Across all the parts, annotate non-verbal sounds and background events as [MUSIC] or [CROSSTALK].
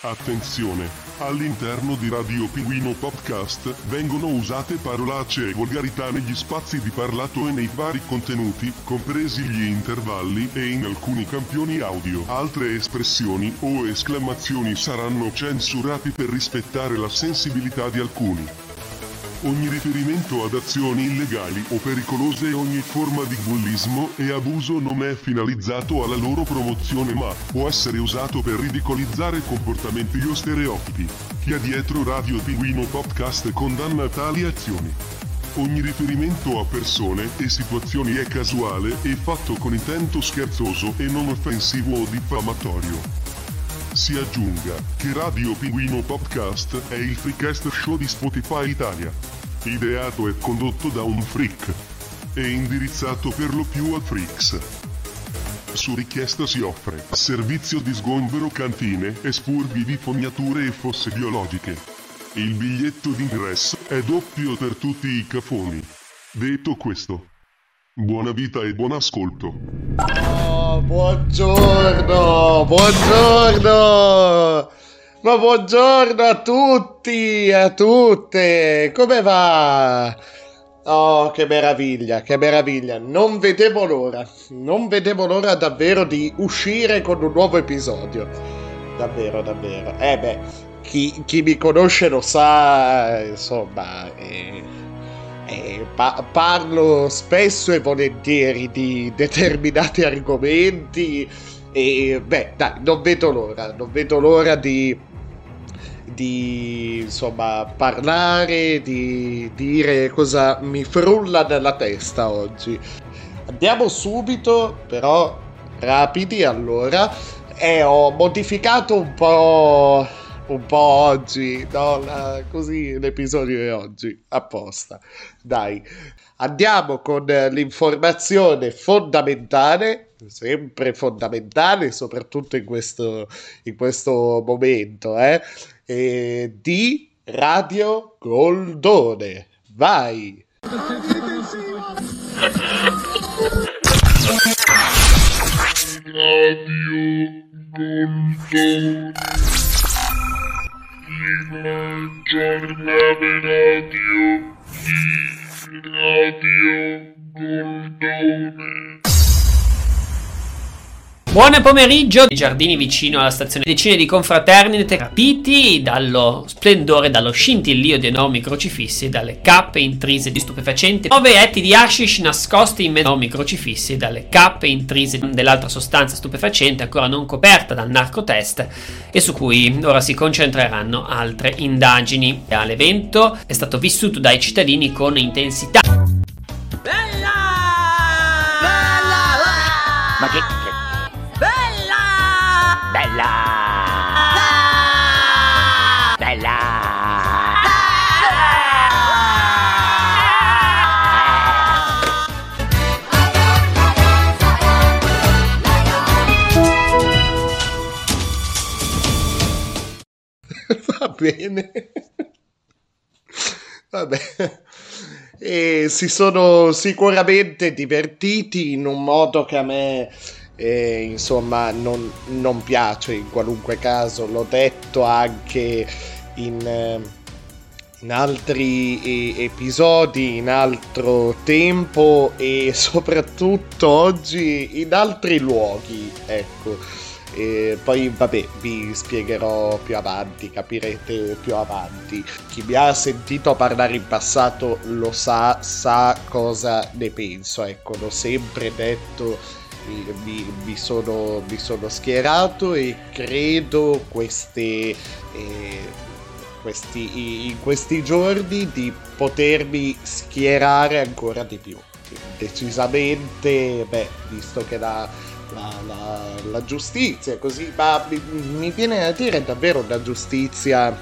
Attenzione! All'interno di Radio Pinguino Podcast vengono usate parolacce e volgarità negli spazi di parlato e nei vari contenuti, compresi gli intervalli e in alcuni campioni audio. Altre espressioni o esclamazioni saranno censurati per rispettare la sensibilità di alcuni. Ogni riferimento ad azioni illegali o pericolose e ogni forma di bullismo e abuso non è finalizzato alla loro promozione ma può essere usato per ridicolizzare comportamenti o stereotipi. Chi ha dietro Radio Pinguino Podcast condanna tali azioni. Ogni riferimento a persone e situazioni è casuale e fatto con intento scherzoso e non offensivo o diffamatorio. Si aggiunga che Radio Pinguino Podcast è il freecast show di Spotify Italia. Ideato e condotto da un freak. E indirizzato per lo più a freaks. Su richiesta si offre servizio di sgombero cantine e spurghi di fognature e fosse biologiche. Il biglietto d'ingresso è doppio per tutti i cafoni. Detto questo, buona vita e buon ascolto. Oh, buongiorno, buongiorno. Ma buongiorno a tutti, a tutte. Come va? Oh, che meraviglia, che meraviglia. Non vedevo l'ora, non vedevo l'ora davvero di uscire con un nuovo episodio. Davvero, davvero. Eh beh, chi, chi mi conosce lo sa, insomma, eh, eh, pa- parlo spesso e volentieri di determinati argomenti e beh, dai, non vedo l'ora, non vedo l'ora di di insomma parlare, di dire cosa mi frulla nella testa oggi. Andiamo subito, però rapidi allora. E ho modificato un po', un po' oggi, no? La, così l'episodio di oggi, apposta. Dai, andiamo con l'informazione fondamentale, sempre fondamentale, soprattutto in questo, in questo momento, eh? Eh, di Radio Goldone. Vai! Radio Goldone. Il giornale radio di Radio Goldone. Buon pomeriggio, i giardini vicino alla stazione decine di confraternite rapiti dallo splendore, dallo scintillio di enormi crocifissi, dalle cappe intrise di stupefacenti, nove etti di hashish nascosti in enormi crocifissi, dalle cappe intrise dell'altra sostanza stupefacente ancora non coperta dal narcotest e su cui ora si concentreranno altre indagini. L'evento è stato vissuto dai cittadini con intensità. Bella! Bella! Ma che... bene. [LAUGHS] Vabbè. E si sono sicuramente divertiti in un modo che a me, eh, insomma, non, non piace in qualunque caso. L'ho detto anche in, eh, in altri eh, episodi, in altro tempo e soprattutto oggi in altri luoghi. Ecco. E poi vabbè vi spiegherò più avanti, capirete più avanti. Chi mi ha sentito parlare in passato lo sa, sa cosa ne penso, ecco, l'ho sempre detto, mi, mi sono, mi sono schierato e credo queste... eh, questi, in questi giorni di potermi schierare ancora di più. Decisamente, beh, visto che la, la, la, la giustizia, così, ma mi, mi viene da dire davvero una giustizia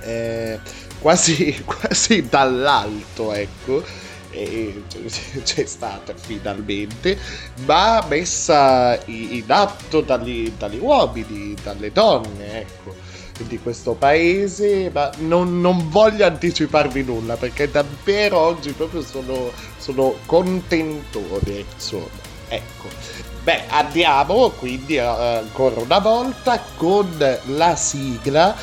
eh, quasi, [LAUGHS] quasi dall'alto, ecco. E [LAUGHS] c'è stata finalmente, ma messa in atto dagli, dagli uomini, dalle donne, ecco di questo paese, ma non, non, voglio anticiparvi nulla perché davvero oggi proprio sono, sono contentone, insomma. Ecco. Beh, andiamo quindi eh, ancora una volta con la sigla.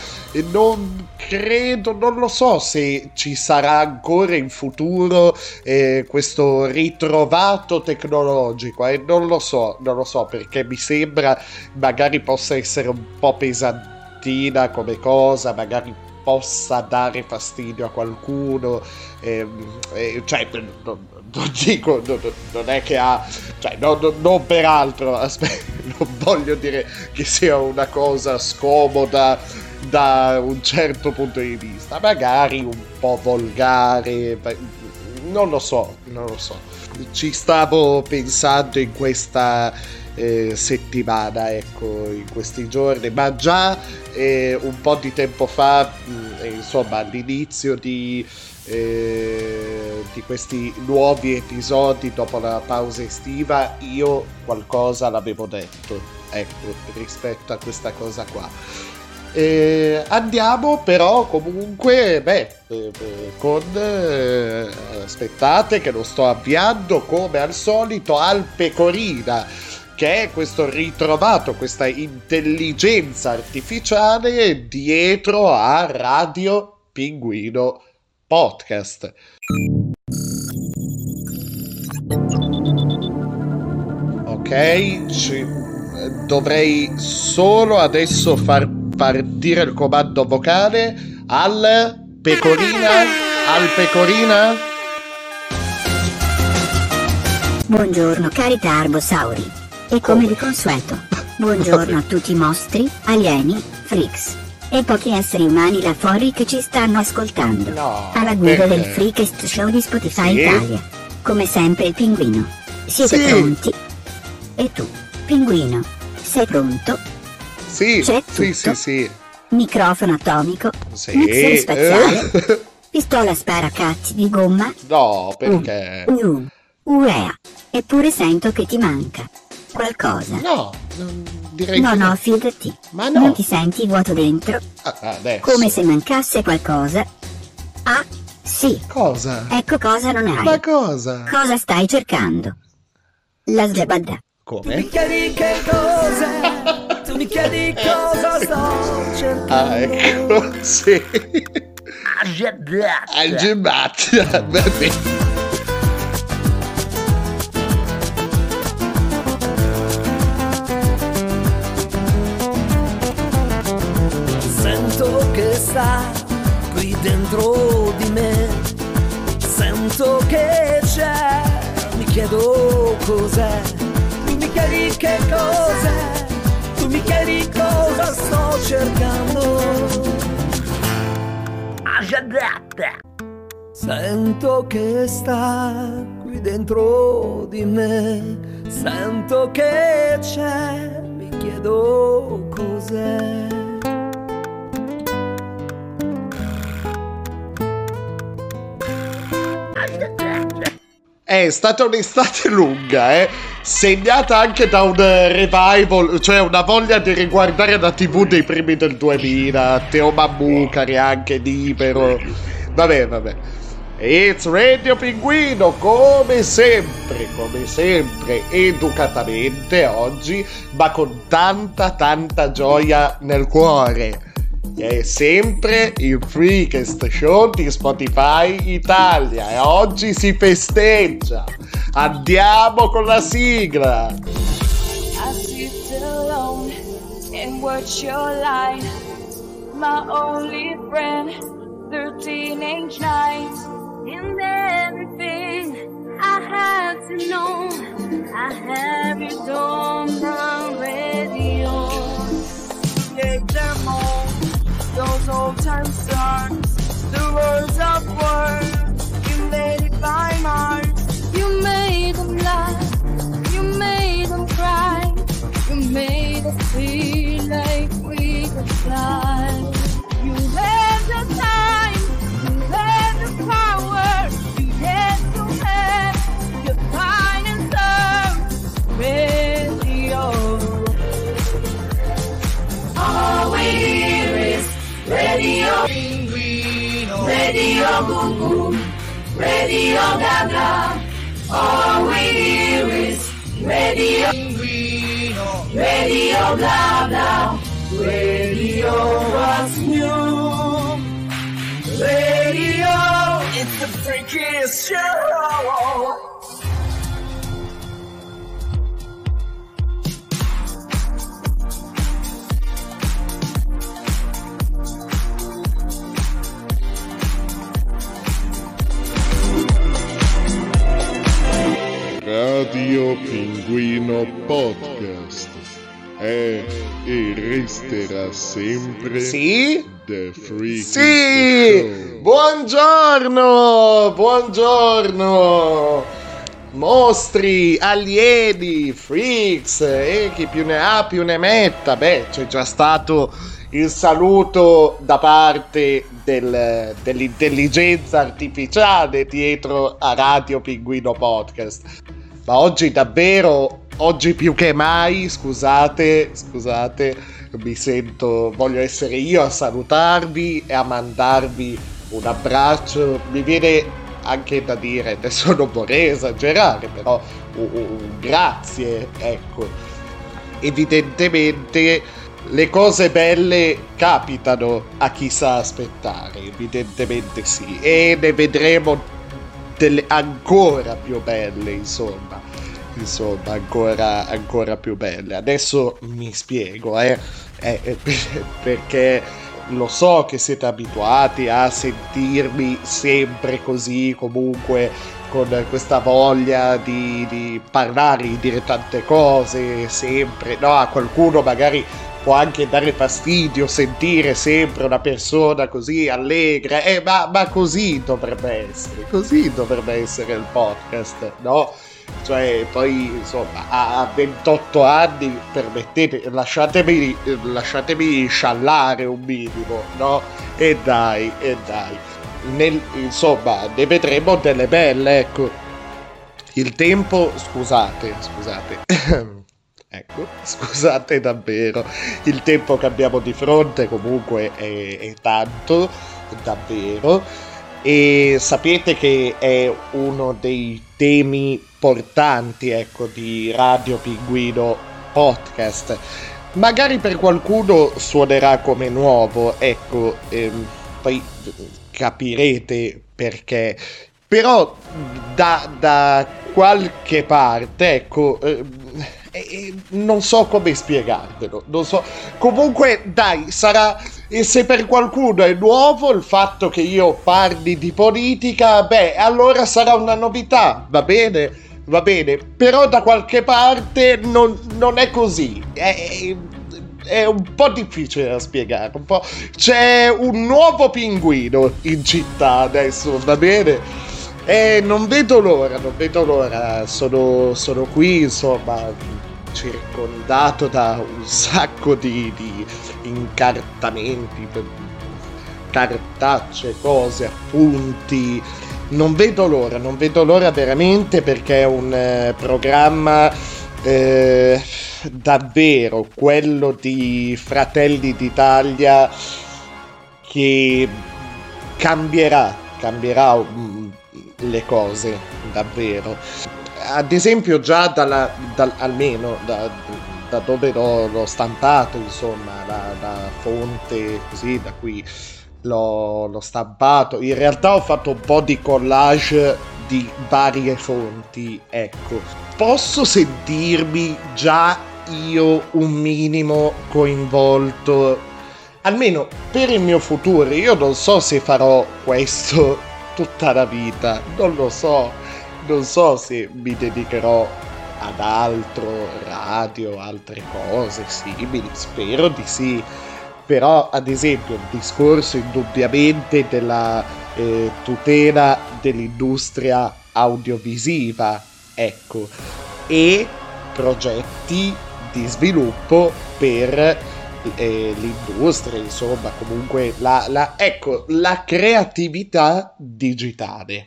Non credo, non lo so se ci sarà ancora in futuro eh, questo ritrovato tecnologico. E non lo so, non lo so perché mi sembra magari possa essere un po' pesantina come cosa, magari possa dare fastidio a qualcuno. ehm, eh, cioè, non, non dico, non, non è che ha, cioè, non, non- non peraltro, [LAUGHS] aspetta, non voglio dire che sia una cosa scomoda da un certo punto di vista, magari un po' volgare, non lo so, non lo so. Ci stavo pensando in questa eh, settimana, ecco, in questi giorni, ma già eh, un po' di tempo fa, mh, insomma, all'inizio di, eh, di questi nuovi episodi dopo la pausa estiva, io qualcosa l'avevo detto, ecco, rispetto a questa cosa qua. Eh, andiamo però comunque, beh, eh, eh, con... eh, aspettate che lo sto avviando come al solito al pecorina che è questo ritrovato, questa intelligenza artificiale dietro a Radio Pinguino Podcast. Ok, ci- dovrei solo adesso far partire il comando vocale al pecorina, al pecorina. Buongiorno cari tarbosauri. E come di consueto, buongiorno a tutti i mostri, alieni, freaks e pochi esseri umani là fuori che ci stanno ascoltando. No, Alla guida perché? del Freakest Show di Spotify Sì. Italia. Come sempre il pinguino. Siete Sì. pronti? E tu, pinguino, sei pronto? Sì, C'è sì, sì, tutto? sì. Microfono atomico, Sì. mixer spaziale, eh. [LAUGHS] pistola sparacazzi di gomma, No, perché? uh, urea. Eppure sento che ti manca qualcosa. No, non direi No, che no, fidati. Ma no. Non ti senti vuoto dentro? Ah, adesso. Come se mancasse qualcosa? Ah, sì. Cosa? Ecco cosa non hai. Ma cosa? Cosa stai cercando? La sgabadda. Come? chiedi che cosa, tu mi chiedi [LAUGHS] cosa sto cercando. Ah, ecco, sì. Algebat. Vabbè. Sento dentro di me, sento che c'è, mi chiedo cos'è, tu mi chiedi che cos'è, tu mi chiedi cosa sto cercando. Sento che sta qui dentro di me, sento che c'è, mi chiedo cos'è. È stata un'estate lunga, eh. Segnata anche da un eh, revival, cioè una voglia di riguardare la TV dei primi del 2000. Teo Mammucari anche libero. Vabbè, vabbè. It's Radio Pinguino, come sempre, come sempre, educatamente oggi, ma con tanta, tanta gioia nel cuore. È sempre il Freakest Show di Spotify Italia e oggi si festeggia. Andiamo con la sigla. And watch your light. My only friend through teenage nights. And everything I have to know, I have it on the those old time songs, the words of words invaded by Mars. You made them laugh. You made them cry. You made us feel like we could fly. Radio Boom Boom, Radio Gaga. All we hear is Radio Radio Blah Blah, Radio What's New, Radio. It's the freakiest show. Radio Pinguino Podcast è e resterà sempre Sì? The Freaky Sì! Show. Buongiorno! Buongiorno! Mostri, alieni, freaks e chi più ne ha più ne metta. Beh, c'è già stato il saluto da parte del- dell'intelligenza artificiale dietro a Radio Pinguino Podcast. Ma oggi davvero, oggi più che mai, scusate, scusate, mi sento, voglio essere io a salutarvi e a mandarvi un abbraccio. Mi viene anche da dire, adesso non vorrei esagerare, però un, un grazie, ecco. Evidentemente le cose belle capitano a chi sa aspettare, evidentemente sì, e ne vedremo delle ancora più belle, insomma. Insomma, ancora, ancora più belle. Adesso mi spiego, eh. Eh, eh, [LAUGHS] perché lo so che siete abituati a sentirmi sempre così, comunque con questa voglia di, di parlare, di dire tante cose, sempre, no? A qualcuno magari può anche dare fastidio sentire sempre una persona così allegra, eh, ma, ma così dovrebbe essere, così dovrebbe essere il podcast, no? Cioè, poi insomma, a, a 28 anni, permettete, lasciatemi, lasciatemi sciallare un minimo, no? E dai, e dai. Nel- insomma, ne vedremo delle belle, ecco. Il tempo, scusate, scusate. [LAUGHS] Ecco, [LAUGHS] scusate davvero, il tempo che abbiamo di fronte comunque è, è tanto, davvero, e sapete che è uno dei temi portanti, ecco, di Radio Pinguino Podcast. Magari per qualcuno suonerà come nuovo, ecco, ehm, poi capirete perché. Però da, da qualche parte, ecco, ehm, eh, non so come spiegarvelo, non so. Comunque, dai, sarà. E se per qualcuno è nuovo il fatto che io parli di politica, beh, allora sarà una novità, va bene? Va bene, però da qualche parte non, non è così. È, è un po' difficile da spiegare. Un po'... C'è un nuovo pinguino in città adesso, va bene? E non vedo l'ora, non vedo l'ora. Sono, sono qui, insomma, circondato da un sacco di, di incartamenti, cartacce, cose, appunti. Non vedo l'ora, non vedo l'ora veramente perché è un eh, programma eh, davvero quello di Fratelli d'Italia che cambierà, cambierà mm, le cose davvero. Ad esempio già dalla, dal- almeno da, da dove l'ho, l'ho stampato, insomma, da, da fonte così, da cui l'ho, l'ho stampato. In realtà ho fatto un po' di collage di varie fonti, ecco. Posso sentirmi già io un minimo coinvolto, almeno per il mio futuro. Io non so se farò questo tutta la vita, non lo so. Non so se mi dedicherò ad altro, radio, altre cose simili, spero di sì. Però, ad esempio, il discorso indubbiamente della eh, tutela dell'industria audiovisiva, ecco, e progetti di sviluppo per eh, l'industria, insomma, comunque la, la- ecco, la creatività digitale.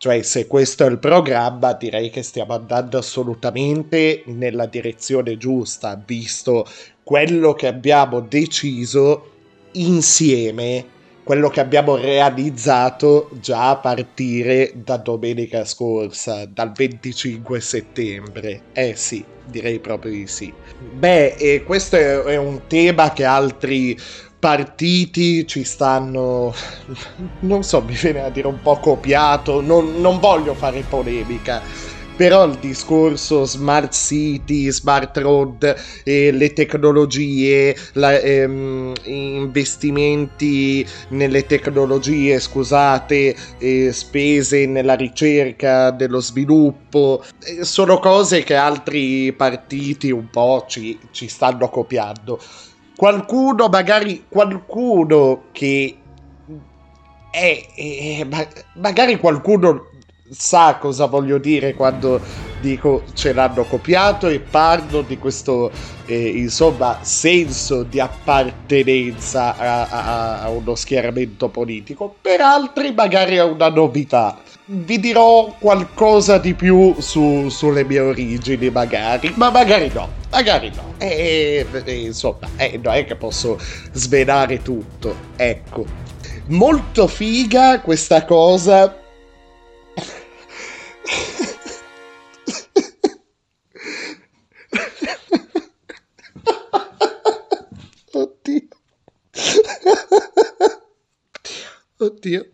Cioè, se questo è il programma, direi che stiamo andando assolutamente nella direzione giusta, visto quello che abbiamo deciso insieme quello che abbiamo realizzato già a partire da domenica scorsa, dal 25 settembre. Eh sì, direi proprio di sì. Beh, e questo è, un tema che altri partiti ci stanno, non so, mi viene a dire un po' copiato, non, non voglio fare polemica però il discorso smart city, smart road, eh, le tecnologie, la, ehm, investimenti nelle tecnologie, scusate, eh, spese nella ricerca, dello sviluppo, eh, sono cose che altri partiti un po' ci, ci stanno copiando. Qualcuno, magari qualcuno che è, è magari qualcuno sa cosa voglio dire quando dico ce l'hanno copiato e parlo di questo eh, insomma senso di appartenenza a, a, a, uno schieramento politico. Per altri magari è una novità vi dirò qualcosa di più su, sulle mie origini magari ma magari no magari no e, e insomma eh, non è che posso svelare tutto ecco molto figa questa cosa [LAUGHS] Oddio. Oddio.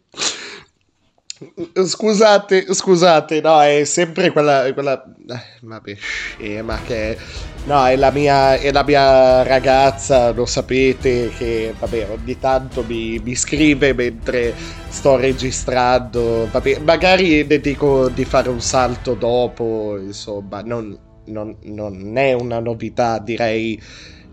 Scusate, scusate, no, è sempre quella. quella eh, vabbè, scema che. No, è la, mia, è la mia ragazza, lo sapete, che vabbè, ogni tanto mi, mi scrive mentre sto registrando. Vabbè, magari ne dico di fare un salto dopo, insomma, non, non, non è una novità, direi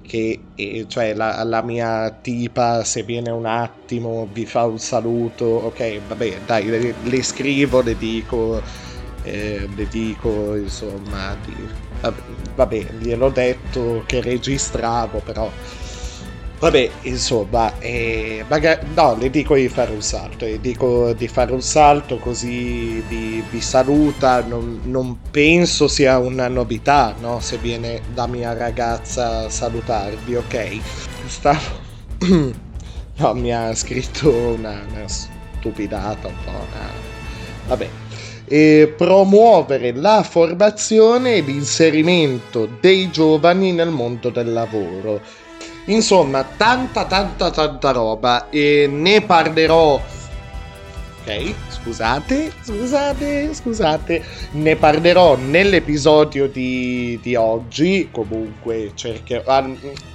che eh, cioè la, la, mia tipa se viene un attimo vi fa un saluto ok vabbè dai le, le scrivo le dico eh, le dico insomma di, vabbè, gliel'ho detto che registravo però Vabbè, insomma, eh, magari, no, le dico di fare un salto, le dico di fare un salto così vi, vi saluta, non, non, penso sia una novità, no? Se viene da mia ragazza a salutarvi, ok? Stavo... [CLEARS THROAT] no, mi ha scritto una, una stupidata un po', una... vabbè. E promuovere la formazione e l'inserimento dei giovani nel mondo del lavoro Insomma, tanta tanta tanta roba e ne parlerò Ok, scusate, scusate, scusate. Ne parlerò nell'episodio di, di oggi. Comunque cercherò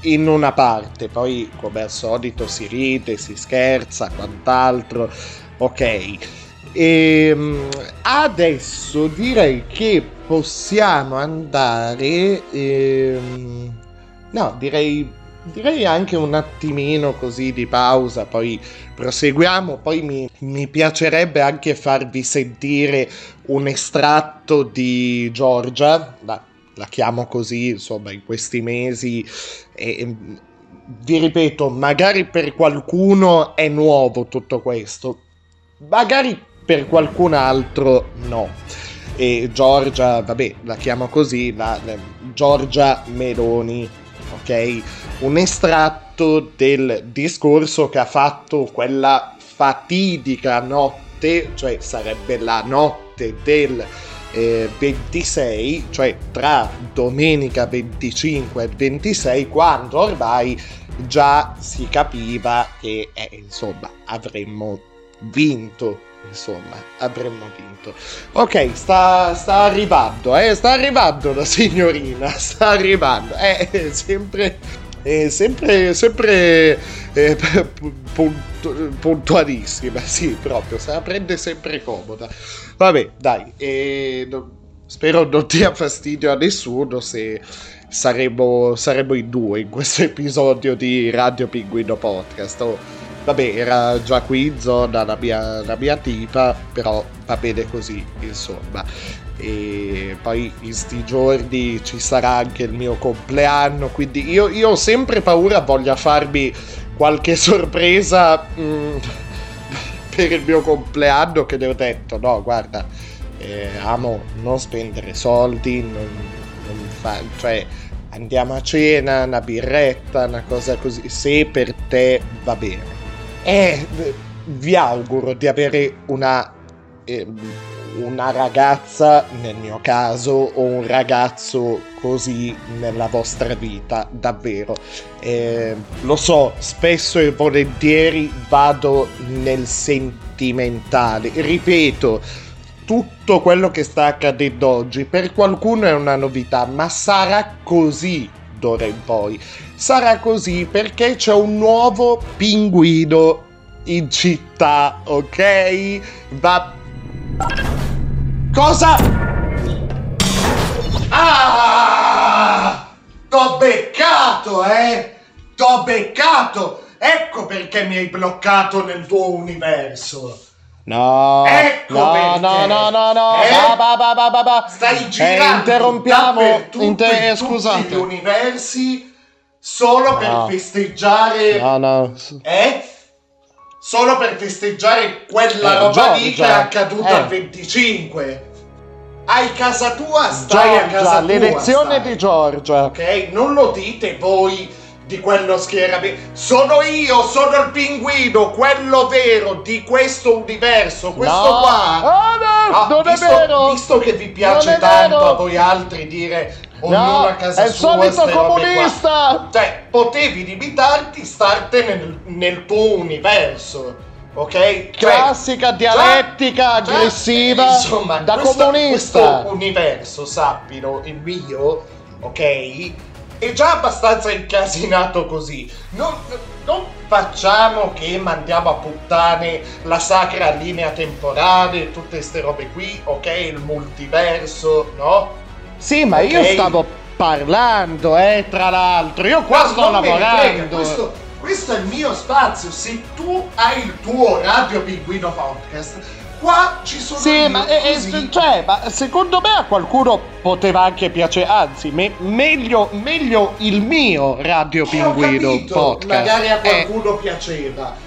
in una parte. Poi, come al solito, si ride, si scherza, quant'altro. Ok. E ehm, adesso direi che possiamo andare. Ehm, no, direi direi anche un attimino così di pausa, poi proseguiamo, poi mi, mi piacerebbe anche farvi sentire un estratto di Giorgia, la, la chiamo così, insomma, in questi mesi. E, vi ripeto, magari per qualcuno è nuovo tutto questo, magari per qualcun altro no. E Giorgia, vabbè, la chiamo così, la, la Giorgia Meloni ok? Un estratto del discorso che ha fatto quella fatidica notte, cioè sarebbe la notte del eh, 26, cioè tra domenica 25 e 26, quando ormai già si capiva che eh, insomma avremmo vinto insomma, avremmo vinto. Ok, sta, sta arrivando, eh, sta arrivando la signorina, [LAUGHS] sta arrivando, è eh, sempre, è sempre, sempre eh, [LAUGHS] puntu- puntualissima, sì, proprio, se la prende sempre comoda. Vabbè, dai, eh, no, spero non dia fastidio a nessuno se saremo, saremo in due in questo episodio di Radio Pinguino Podcast. Oh Vabbè, era già qui zona la mia, la mia tipa, però va bene così, insomma. E poi in sti giorni ci sarà anche il mio compleanno, quindi io, io ho sempre paura voglia farmi qualche sorpresa mm, [LAUGHS] per il mio compleanno che le ho detto, no, guarda, eh, amo non spendere soldi, non, non fa, cioè andiamo a cena, una birretta, una cosa così, se per te va bene Eh, vi auguro di avere una, eh, una ragazza, nel mio caso, o un ragazzo così nella vostra vita, davvero. Eh, lo so, spesso e volentieri vado nel sentimentale. Ripeto, tutto quello che sta accadendo oggi per qualcuno è una novità, ma sarà così d'ora in poi. Sarà così perché c'è un nuovo pinguino in città, ok? Va. Cosa? Ah! T'ho beccato, eh? T'ho beccato! Ecco perché mi hai bloccato nel tuo universo. No, ecco no, perché. no, no, no, no, Eh? ba, ba, ba, ba, ba, ba. Stai girando Eh, interrompiamo, inter- in eh, scusate. tutti gli universi solo per No. festeggiare No, no. eh? Solo per festeggiare quella Eh, roba lì che Giorgia, è accaduta eh. al 25. Hai casa tua, stai a casa Giorgia, tua. l'elezione stai. di Giorgia. Ok? Non lo dite voi di quello schieramento. Sono io, sono il pinguino, quello vero di questo universo. Questo No. qua. Oh, no, No, non è visto, vero. Visto che vi piace è tanto vero. a voi altri dire ognuno No, a casa è il sua, solito comunista. Cioè, potevi limitarti, startene nel, nel tuo universo. Ok? Cioè, Classica dialettica già- aggressiva insomma, da questo, comunista. Questo universo, sappilo, il mio, ok? È già abbastanza incasinato così. Non, non facciamo che mandiamo a puttane la sacra linea temporale, tutte queste robe qui, ok? Il multiverso, no? Sì, ma io Ok. stavo parlando, eh, tra l'altro. Io qua No, sto lavorando. Questo, questo è il mio spazio. Se tu hai il tuo Radio Pinguino Podcast, qua ci sono Sì, io ma, eh, eh, così. cioè, ma secondo me a qualcuno poteva anche piacere, anzi, me- meglio, meglio il mio Radio Eh, Pinguino capito, podcast. Magari a Eh, qualcuno piaceva.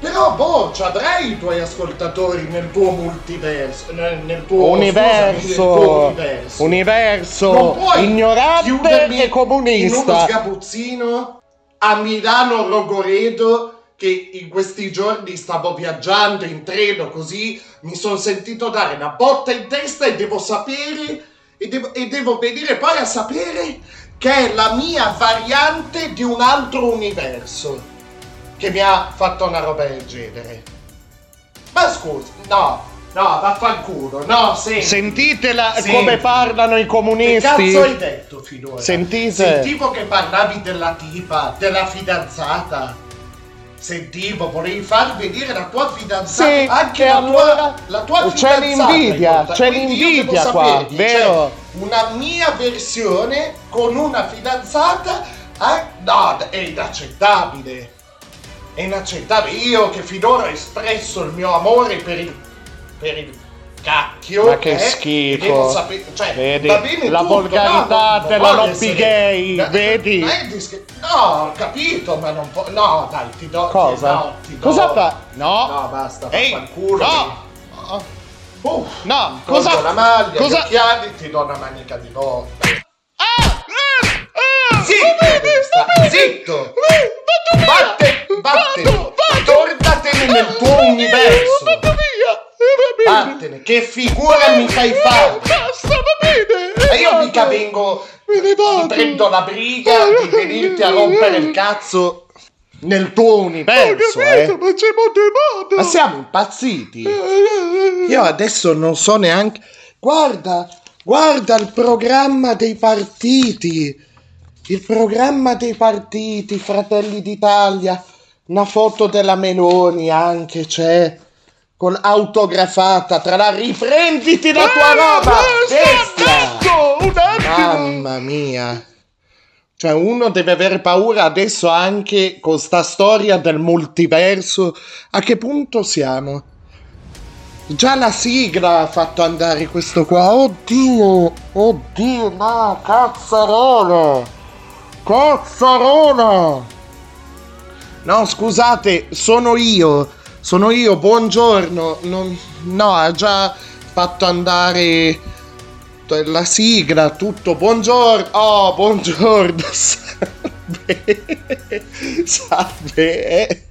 Però, boh, ci avrai i tuoi ascoltatori nel tuo multiverso. Nel, nel tuo scusami, nel universo, tuo universo. universo ignorante e In uno comunista. sgabuzzino a Milano Rogoredo che in questi giorni stavo viaggiando in treno così mi sono sentito dare una botta in testa e devo sapere e devo, e devo venire poi a sapere che è la mia variante di un altro universo che mi ha fatto una roba del genere. Ma scusa, no, no, vaffanculo, no, senti. Sentitela Senti. come parlano i Che comunisti. cazzo hai detto finora? Sentite. Sentivo che parlavi della tipa, della fidanzata. Sentivo, volevi far vedere la tua fidanzata. Sì, anche che la allora tua, la tua c'è l'invidia, c'è l'invidia qua, saperti, vero? c'è Una mia versione con una fidanzata. eh, no, è inaccettabile. È inaccettabile. Io che finora ho espresso il mio amore per il. per il cacchio. Ma che eh, schifo. devo sapere- cioè, Vedi, la tutto, volgarità no, non della voglio lobby gay, No, vedi? dische- No, ho capito, ma non può. No, dai, ti do. Cosa? Ti, no, ti do- Cosa fa? No. No, basta, Ehi, vaffanculo. no. No, cosa? la maglia, cosa? gli occhiali, ti do una manica di volta. Ah! Zitto, zitto. Eh. Vatte, vado. Tornatene nel tuo universo. Eh. Vattene, che figura mi fai fare? Basta, va bene. Ma io mica vengo. Ti prendo la briga di venirti a rompere il cazzo nel tuo universo, capito, eh. ma c'è modo e modo. Ma siamo impazziti. Eh, Io adesso non so neanche. Guarda, guarda il programma dei partiti. Il programma dei partiti, Fratelli d'Italia. Una foto della Meloni anche c'è. Con autografata. Tra la riprenditi la tua roba. Eh, andando, un attimo. Mamma mia. Cioè, uno deve avere paura adesso anche con sta storia del multiverso. A che punto siamo? Già la sigla ha fatto andare questo qua. Oddio, oddio, no, cazzarola. Cazzarola. No, scusate, sono io. Sono io, buongiorno. Non- no, ha già fatto andare la sigla, tutto. Buongiorno. Oh, buongiorno. [LAUGHS] Salve. Salve.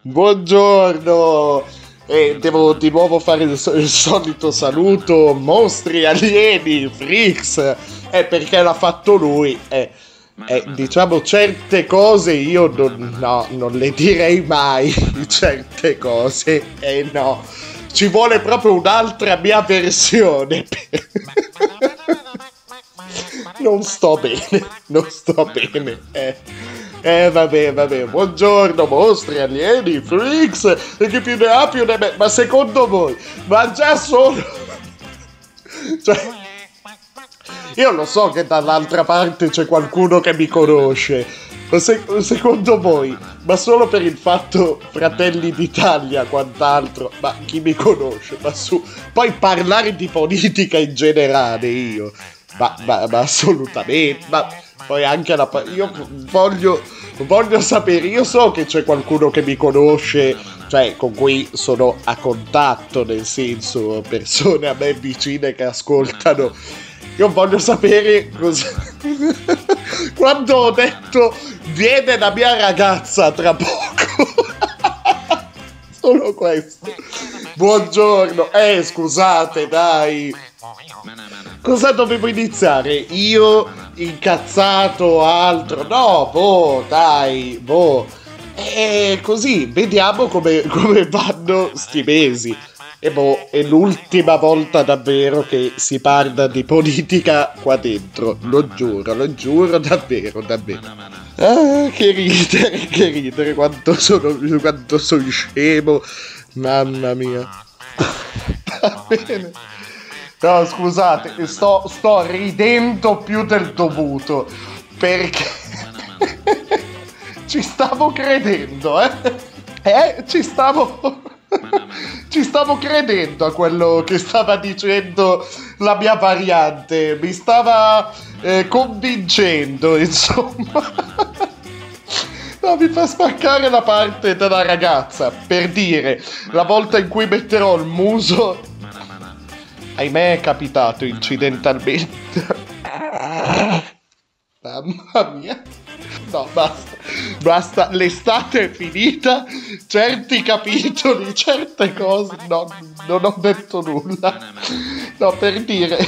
Buongiorno. E devo di nuovo fare il, so- il solito saluto, mostri, alieni, freaks. È perché l'ha fatto lui. Eh, eh, diciamo certe cose io non, no, non le direi mai. [LAUGHS] Certe cose. Eh no. Ci vuole proprio un'altra mia versione. [LAUGHS] non sto bene, non sto bene. Eh. Eh vabbè, vabbè, buongiorno mostri, alieni, freaks, e chi più ne ha più ne mette. Ma secondo voi, ma già solo... [LAUGHS] cioè, io lo so che dall'altra parte c'è qualcuno che mi conosce, se- secondo voi, ma solo per il fatto Fratelli d'Italia, quant'altro, ma chi mi conosce? Ma su, poi parlare di politica in generale io, ma, ma- ma assolutamente, ma poi anche la... pa- Io voglio, voglio sapere, io so che c'è qualcuno che mi conosce, cioè con cui sono a contatto, nel senso persone a me vicine che ascoltano. Io voglio sapere cosa... [LAUGHS] Quando ho detto viene la mia ragazza tra poco. [LAUGHS] Solo questo. Buongiorno. Eh, scusate, dai. Cosa dovevo iniziare? Io incazzato altro? No, boh, dai, boh. E così, vediamo come, come vanno sti mesi. E boh, è l'ultima volta davvero che si parla di politica qua dentro. Lo giuro, lo giuro davvero, davvero. Ah, che ridere, che ridere, quanto sono, quanto sono scemo. Mamma mia. Va bene. No, scusate, sto, sto ridendo più del dovuto. Perché [LAUGHS] ci stavo credendo, eh? Eh, ci stavo. Ci stavo credendo a quello che stava dicendo la mia variante. Mi stava eh, convincendo, [LAUGHS] insomma. No, mi fa spaccare la parte della ragazza. Per dire, la volta in cui metterò il muso. Ahimè, è capitato incidentalmente. [LAUGHS] Mamma mia. No, basta. Basta. L'estate è finita. Certi capitoli, certe cose. No, non ho detto nulla. No, per dire.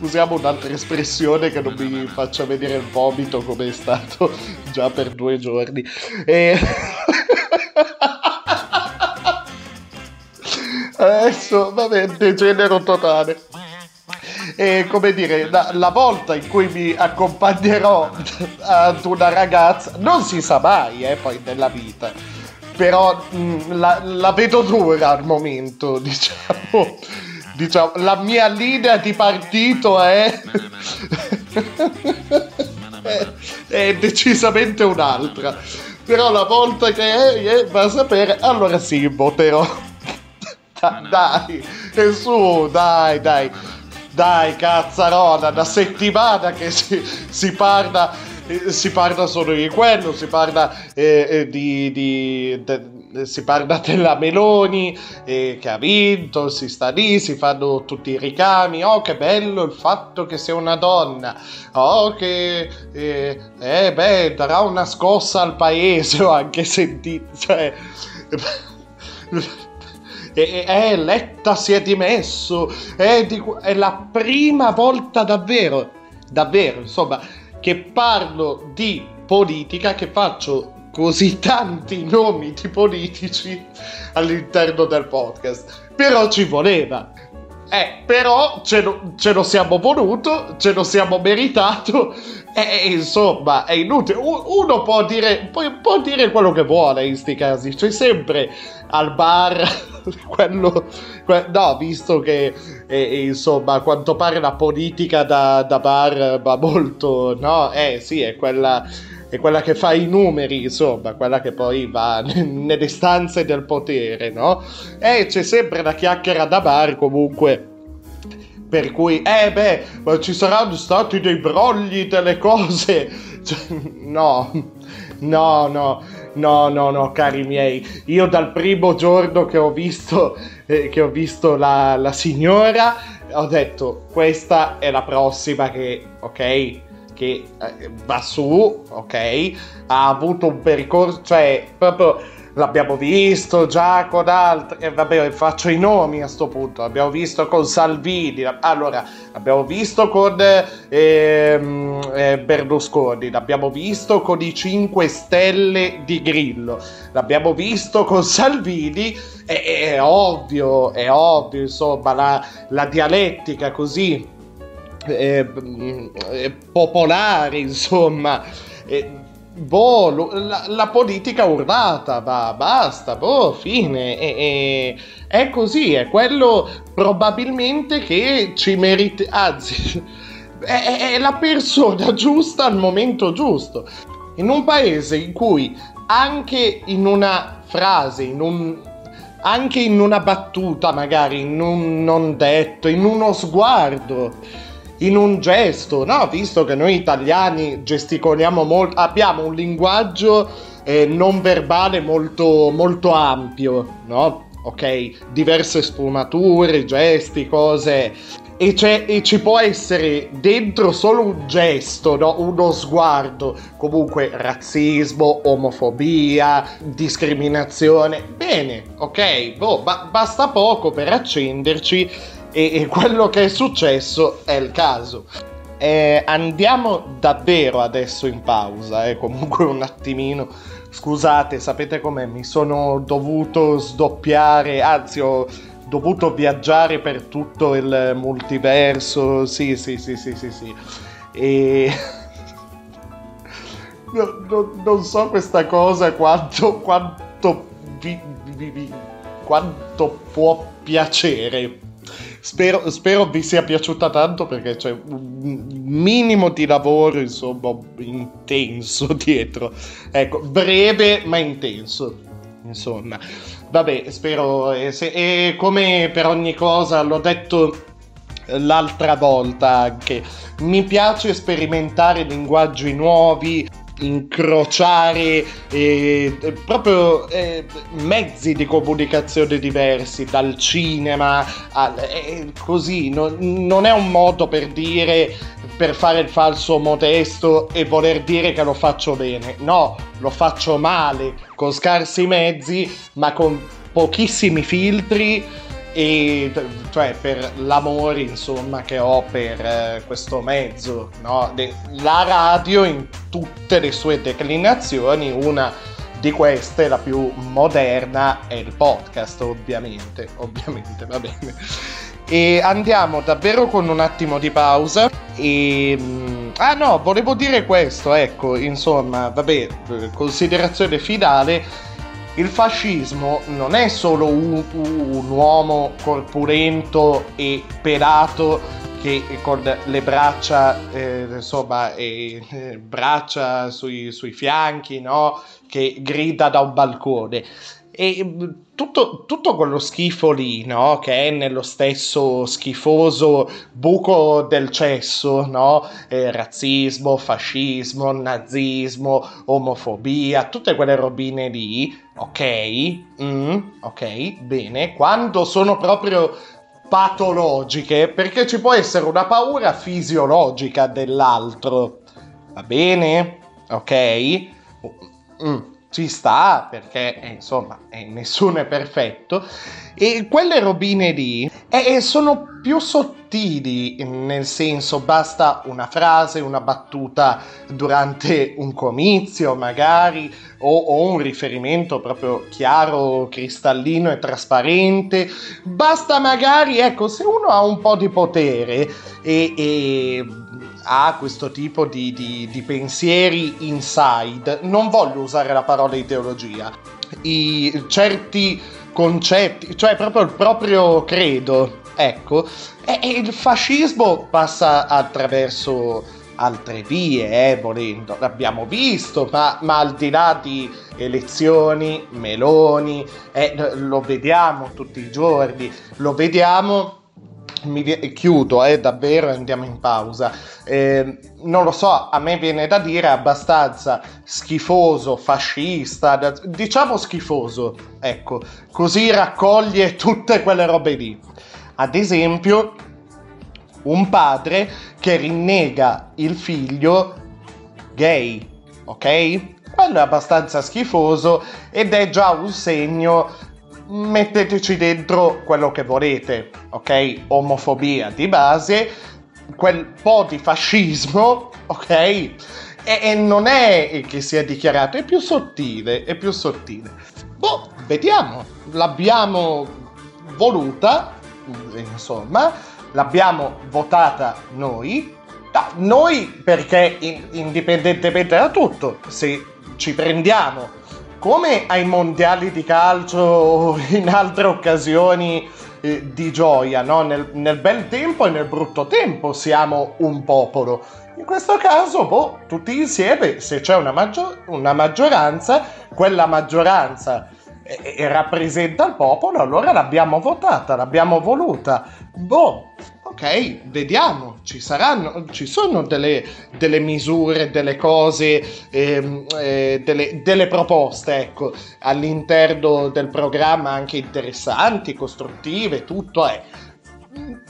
Usiamo un'altra espressione che non mi faccia vedere il vomito come è stato già per due giorni. E... [LAUGHS] Adesso, vabbè, degenero totale. E come dire, la, la volta in cui mi accompagnerò ad una ragazza, non si sa mai, eh, poi nella vita. Però mh, la, la vedo dura al momento, diciamo. Diciamo, la mia linea di partito è. è, decisamente un'altra. Però la volta che è, è, va a sapere, allora sì, voterò. Da- dai, e su, dai, dai. Dai, cazzarola, da settimana che si, si parla. eh, Si parla solo di quello, si parla eh, eh, di, di- de- si parla della Meloni eh, che ha vinto, si sta lì, si fanno tutti i ricami. Oh, che bello il fatto che sia una donna. Oh, che eh, eh, beh, darà una scossa al paese. Ho [LAUGHS] anche sentito, cioè. E, e- eh, Letta si è dimesso. È, di- è la prima volta davvero, davvero, insomma, che parlo di politica, che faccio così [LAUGHS] tanti nomi di politici all'interno del podcast. Però ci voleva. Eh, però ce lo, ce lo siamo voluto, ce lo siamo meritato. E insomma, è inutile. Uno può dire, può, può dire quello che vuole in sti casi. C'è sempre al bar [LAUGHS] quello. que- no, visto che eh, insomma, a quanto pare la politica da, da bar va molto. No, eh sì, è quella. È quella che fa i numeri, insomma, quella che poi va [LAUGHS] nelle stanze del potere, no? E c'è sempre la chiacchiera da bar comunque. Per cui, eh beh, ma ci saranno stati dei brogli, delle cose. [LAUGHS] Cioè, no, no, no, no, no, no, cari miei. Io dal primo giorno che ho visto, eh, che ho visto la, la signora, ho detto, questa è la prossima che, ok? Che eh, va su, ok? Ha avuto un percorso, cioè, proprio l'abbiamo visto già con altri, e vabbè faccio i nomi a sto punto, l'abbiamo visto con Salvini, allora l'abbiamo visto con ehm, eh, Berlusconi, l'abbiamo visto con i 5 Stelle di Grillo, l'abbiamo visto con Salvini, è, è ovvio, è ovvio, insomma, la, la dialettica così eh, eh, popolare, insomma. Eh, boh, la, la politica urlata, va, basta, boh, fine. E- e- è così, è quello probabilmente che ci merita, anzi, [LAUGHS] è, è la persona [LAUGHS] giusta al momento giusto. In un paese in cui anche in una frase, in un, anche in una battuta, magari in un non detto, in uno sguardo, in un gesto, no? Visto che noi italiani gesticoliamo molto, abbiamo un linguaggio eh, non verbale molto, molto ampio, no? Ok, diverse sfumature, gesti, cose. E, e ci può essere dentro solo un gesto, no? uno sguardo, comunque razzismo, omofobia, discriminazione. Bene, ok, boh, ba- basta poco per accenderci e, e quello che è successo è il caso. Eh, andiamo davvero adesso in pausa, eh, comunque un attimino. Scusate, sapete com'è? Mi sono dovuto sdoppiare, anzi ho dovuto viaggiare per tutto il multiverso. Sì, sì, sì, sì, sì, sì. E... [LAUGHS] No, no, non so questa cosa quanto, quanto, vi, vi, vi, quanto può piacere. Spero, spero, vi sia piaciuta tanto perché c'è un minimo di lavoro, insomma, intenso [LAUGHS] dietro. Ecco, breve ma intenso. Insomma, vabbè, spero. E, se, e come per ogni cosa, l'ho detto l'altra volta anche, mi piace sperimentare linguaggi nuovi incrociare eh, proprio eh, mezzi di comunicazione diversi dal cinema al, eh, così. No, non è un modo per dire per fare il falso modesto e voler dire che lo faccio bene. No lo faccio male con scarsi mezzi ma con pochissimi filtri e cioè per l'amore insomma che ho per eh, questo mezzo no? De- la radio in tutte le sue declinazioni una di queste la più moderna è il podcast ovviamente [LAUGHS] ovviamente va bene. E andiamo davvero con un attimo di pausa. E ah no volevo dire questo ecco insomma vabbè considerazione finale il fascismo non è solo un, un, uomo corpulento e pelato che con le braccia, eh, insomma, eh, braccia sui, sui fianchi, no? che grida da un balcone. E tutto, tutto, quello schifo lì, no? Che è nello stesso schifoso buco del cesso, no? Eh, razzismo, fascismo, nazismo, omofobia, tutte quelle robine lì, ok? Mm, ok, bene. Quando sono proprio patologiche, perché ci può essere una paura fisiologica dell'altro, va bene? Ok? Mm ci sta perché eh, insomma eh, nessuno è perfetto. E quelle robine lì eh, sono più sottili nel senso basta una frase una battuta durante un comizio magari o, o un riferimento proprio chiaro cristallino e trasparente. Basta magari ecco se uno ha un po' di potere e, e ha questo tipo di, di, di, pensieri inside, non voglio usare la parola ideologia, i certi concetti, cioè proprio il proprio credo, ecco, e, e il fascismo passa attraverso altre vie, eh, volendo, l'abbiamo visto, ma, ma, al di là di elezioni, meloni, eh, lo vediamo tutti i giorni, lo vediamo mi chiudo eh, davvero andiamo in pausa. Eh, non lo so, a me viene da dire abbastanza schifoso, fascista, diciamo schifoso, ecco, così raccoglie tutte quelle robe lì. Ad esempio, un padre che rinnega il figlio gay, ok? quello è abbastanza schifoso ed è già un segno metteteci dentro quello che volete, ok? Omofobia di base, quel po' di fascismo, [LAUGHS] ok? E, e non è che sia dichiarato, è più sottile, è più sottile. Boh, vediamo, l'abbiamo voluta, insomma, l'abbiamo votata noi. Da noi perché in- indipendentemente da tutto, se ci prendiamo come ai mondiali di calcio o [LAUGHS] in altre occasioni eh, di gioia, no? nel, nel bel tempo e nel brutto tempo siamo un popolo. In questo caso, boh, tutti insieme, se c'è una, maggior- una maggioranza, quella maggioranza eh, eh, rappresenta il popolo, allora l'abbiamo votata, l'abbiamo voluta. Boh, ok, vediamo, ci saranno, ci sono delle, delle misure, delle cose, ehm, eh, delle, delle proposte, ecco, all'interno del programma anche interessanti, costruttive, tutto è.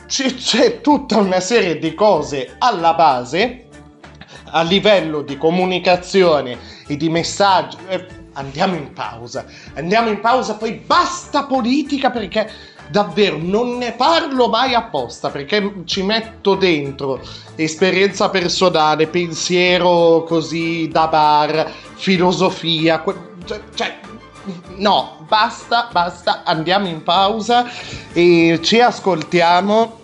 C- c'è tutta una serie di cose alla base, a livello di comunicazione e di messaggio. eh, andiamo in pausa, andiamo in pausa, poi basta politica perché davvero non ne parlo mai apposta perché ci metto dentro esperienza personale, pensiero così da bar, filosofia, que- cioè, cioè no, basta, basta, andiamo in pausa e ci ascoltiamo.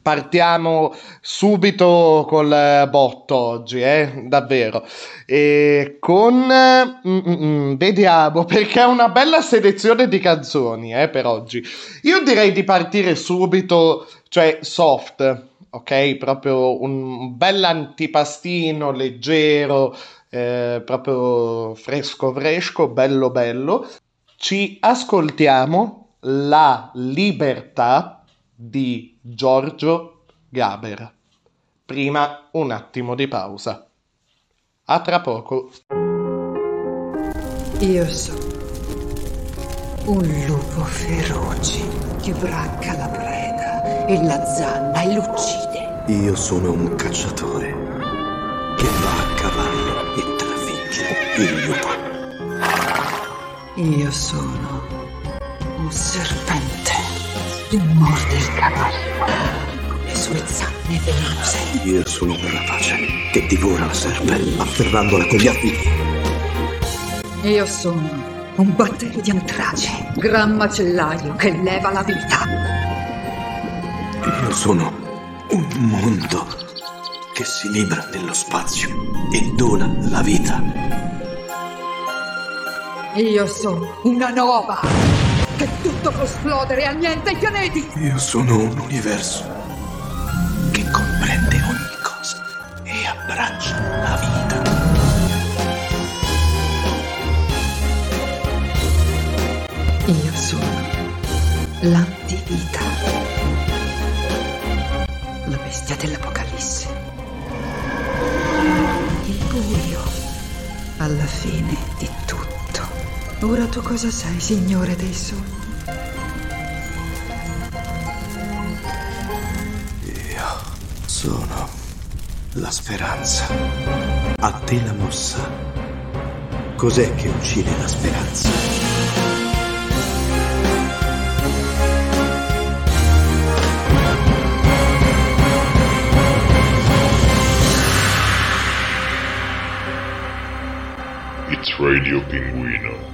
Partiamo subito col eh, botto oggi, eh? davvero. E con... mm, mm, mm, vediamo, [LAUGHS] perché è una bella selezione di canzoni eh, per oggi. Io direi di partire subito, cioè soft, ok? Proprio un bel antipastino leggero, eh, proprio fresco fresco, bello bello. Ci ascoltiamo La libertà di Giorgio Gaber. Prima un attimo di pausa. A tra poco. Io sono un lupo feroce che bracca la preda e la zanna e l'uccide. Io sono un cacciatore che va a cavallo e trafigge il lupo. Io sono un serpente cavallo con le sue zanne velenose. Io sono un rapace che divora la serpe afferrandola con gli artigli. Io sono un batterio di antrace, gran macellaio che leva la vita. Io sono un mondo che si libra nello spazio e dona la vita. Io sono una nova che tutto può esplodere a niente i pianeti. Io sono un universo che comprende ogni cosa e abbraccia la vita. Io sono l'antivita, la bestia dell'Apocalisse. Il buio alla fine di tutto. Ora tu cosa sei, Signore dei sogni? Io sono la speranza. A te la mossa. Cos'è che uccide la speranza? It's Radio Pinguino.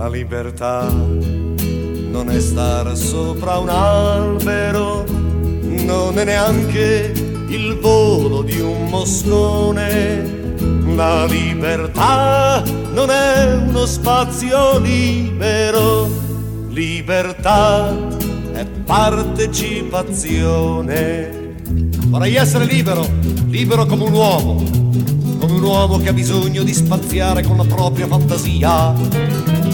La libertà non è star sopra un albero, non è neanche il volo di un moscone. La libertà non è uno spazio libero, libertà è partecipazione. Vorrei essere libero, libero come un uomo, come un uomo che ha bisogno di spaziare con la propria fantasia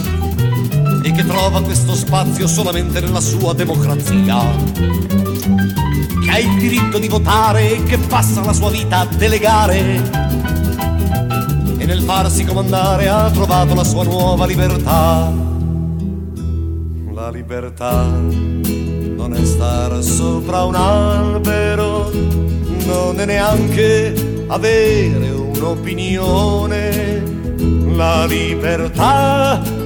e che trova questo spazio solamente nella sua democrazia. Che ha il diritto di votare e che passa la sua vita a delegare e nel farsi comandare ha trovato la sua nuova libertà. La libertà non è star sopra un albero, non è neanche avere un'opinione. La libertà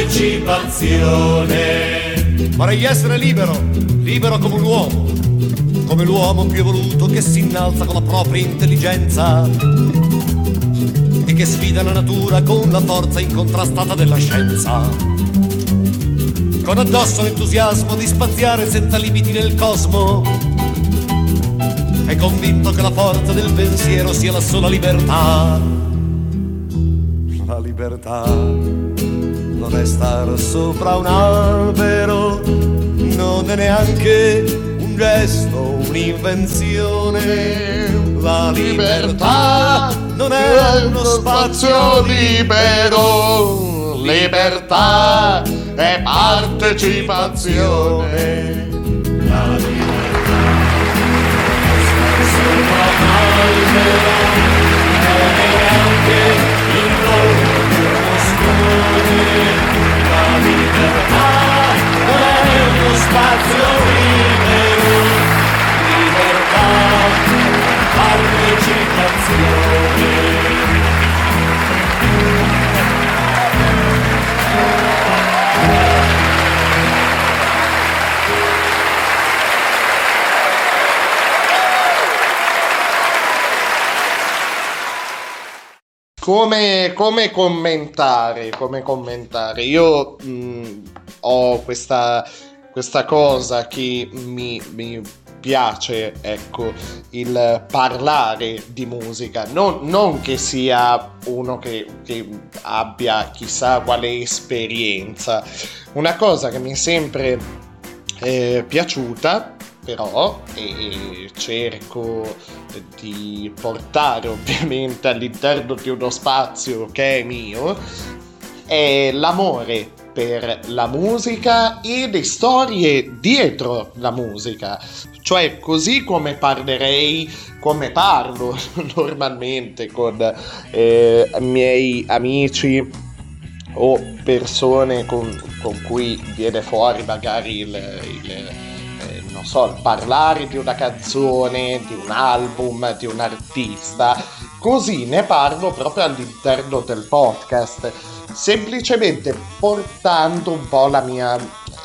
partecipazione. Vorrei essere libero, libero come un uomo, come l'uomo più evoluto che si innalza con la propria intelligenza e che sfida la natura con la forza incontrastata della scienza. Con addosso l'entusiasmo di spaziare senza limiti nel cosmo. È convinto che la forza del pensiero sia la sola libertà. La libertà non è star sopra un albero, non è neanche un gesto, un'invenzione. La libertà non è uno spazio libero, libertà è partecipazione. Spazio libero, libertà partecipazione. Come, come commentare, come commentare? Io mh, ho questa, questa cosa che mi, mi piace, ecco, il parlare di musica. Non, non che sia uno che, che abbia chissà quale esperienza. Una cosa che mi è sempre eh, piaciuta però e cerco di portare ovviamente all'interno di uno spazio che è mio è l'amore per la musica e le storie dietro la musica cioè così come parlerei come parlo [LAUGHS] normalmente con eh, miei amici o persone con, con, cui viene fuori magari il, il non so, parlare di una canzone, di un album, di un artista. Così ne parlo proprio all'interno del podcast, semplicemente portando un po' la mia,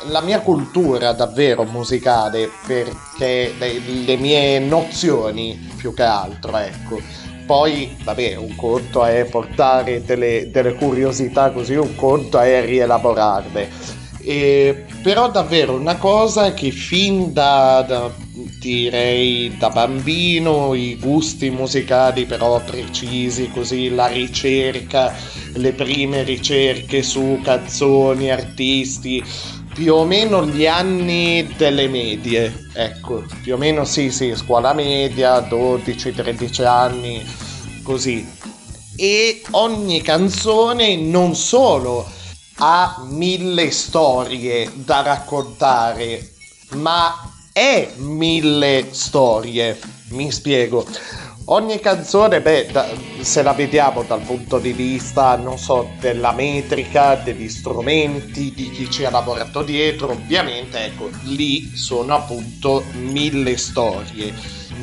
la mia cultura davvero musicale, perché le, le mie nozioni più che altro, ecco. Poi, vabbè, un conto è portare delle, delle curiosità così, un conto è rielaborarle. E, però davvero una cosa che fin da, da, direi da bambino i gusti musicali però precisi così la ricerca le prime ricerche su canzoni artisti più o meno gli anni delle medie ecco più o meno sì sì scuola media 12 13 anni così. E ogni canzone non solo ha mille storie da raccontare, ma è mille storie. Mi spiego. Ogni canzone, beh, da, se la vediamo dal punto di vista, non so, della metrica, degli strumenti, di chi ci ha lavorato dietro, ovviamente, ecco, lì sono appunto mille storie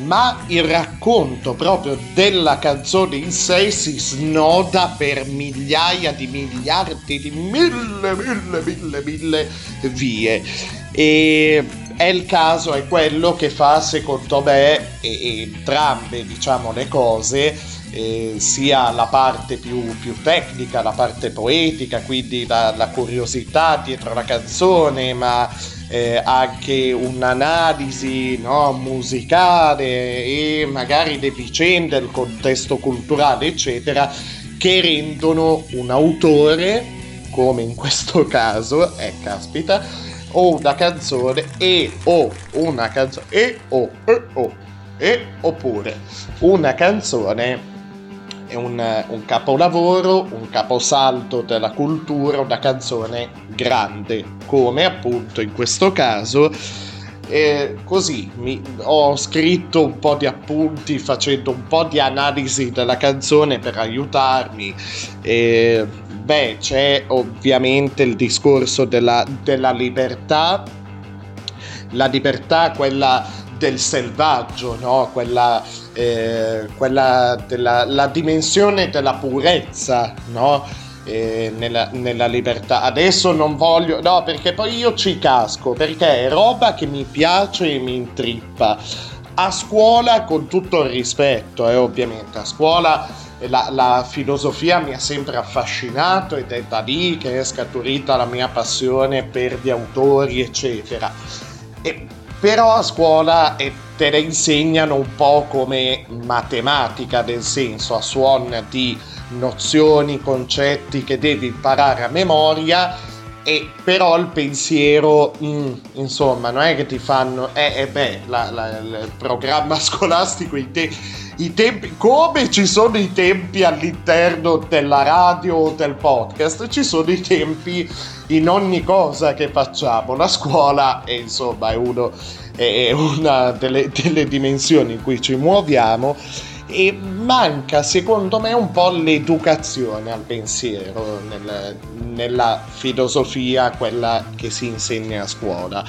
ma il racconto proprio della canzone in sé si snoda per migliaia di miliardi di mille, mille, mille, mille vie. E è il caso, è quello che fa secondo me e, entrambe diciamo le cose eh, sia la parte più, più, tecnica, la parte poetica, quindi la, la curiosità dietro la canzone, ma eh, anche un'analisi no, musicale e magari le vicende, il contesto culturale, eccetera, che rendono un autore, come in questo caso, eh caspita, o una canzone e o una canzone e o e o e oppure una canzone è un, un, capolavoro, un caposalto della cultura, una canzone grande, come appunto in questo caso. E così mi, ho scritto un po' di appunti facendo un po' di analisi della canzone per aiutarmi. E, beh, c'è ovviamente il discorso della, della libertà, la libertà, quella del selvaggio, no? quella, eh, quella della la dimensione della purezza, no? eh, nella, nella, libertà. Adesso non voglio, no, perché poi io ci casco, perché è roba che mi piace e mi intrippa. A scuola, con tutto il rispetto, eh, ovviamente, a scuola la, la, filosofia mi ha sempre affascinato ed è da lì che è scaturita la mia passione per gli autori, eccetera. E però a scuola eh, te le insegnano un po' come matematica, nel senso a suon di nozioni, concetti che devi imparare a memoria e però il pensiero, mm, insomma, non è che ti fanno, eh, eh beh, la, la, il programma [LAUGHS] scolastico, i, te- i, tempi, come ci sono i tempi all'interno della radio o del podcast, ci sono i tempi in ogni cosa che facciamo. La scuola è insomma è, uno, è una delle, delle dimensioni in cui ci muoviamo e manca secondo me un po' l'educazione al pensiero nel, nella filosofia, quella che si insegna a scuola.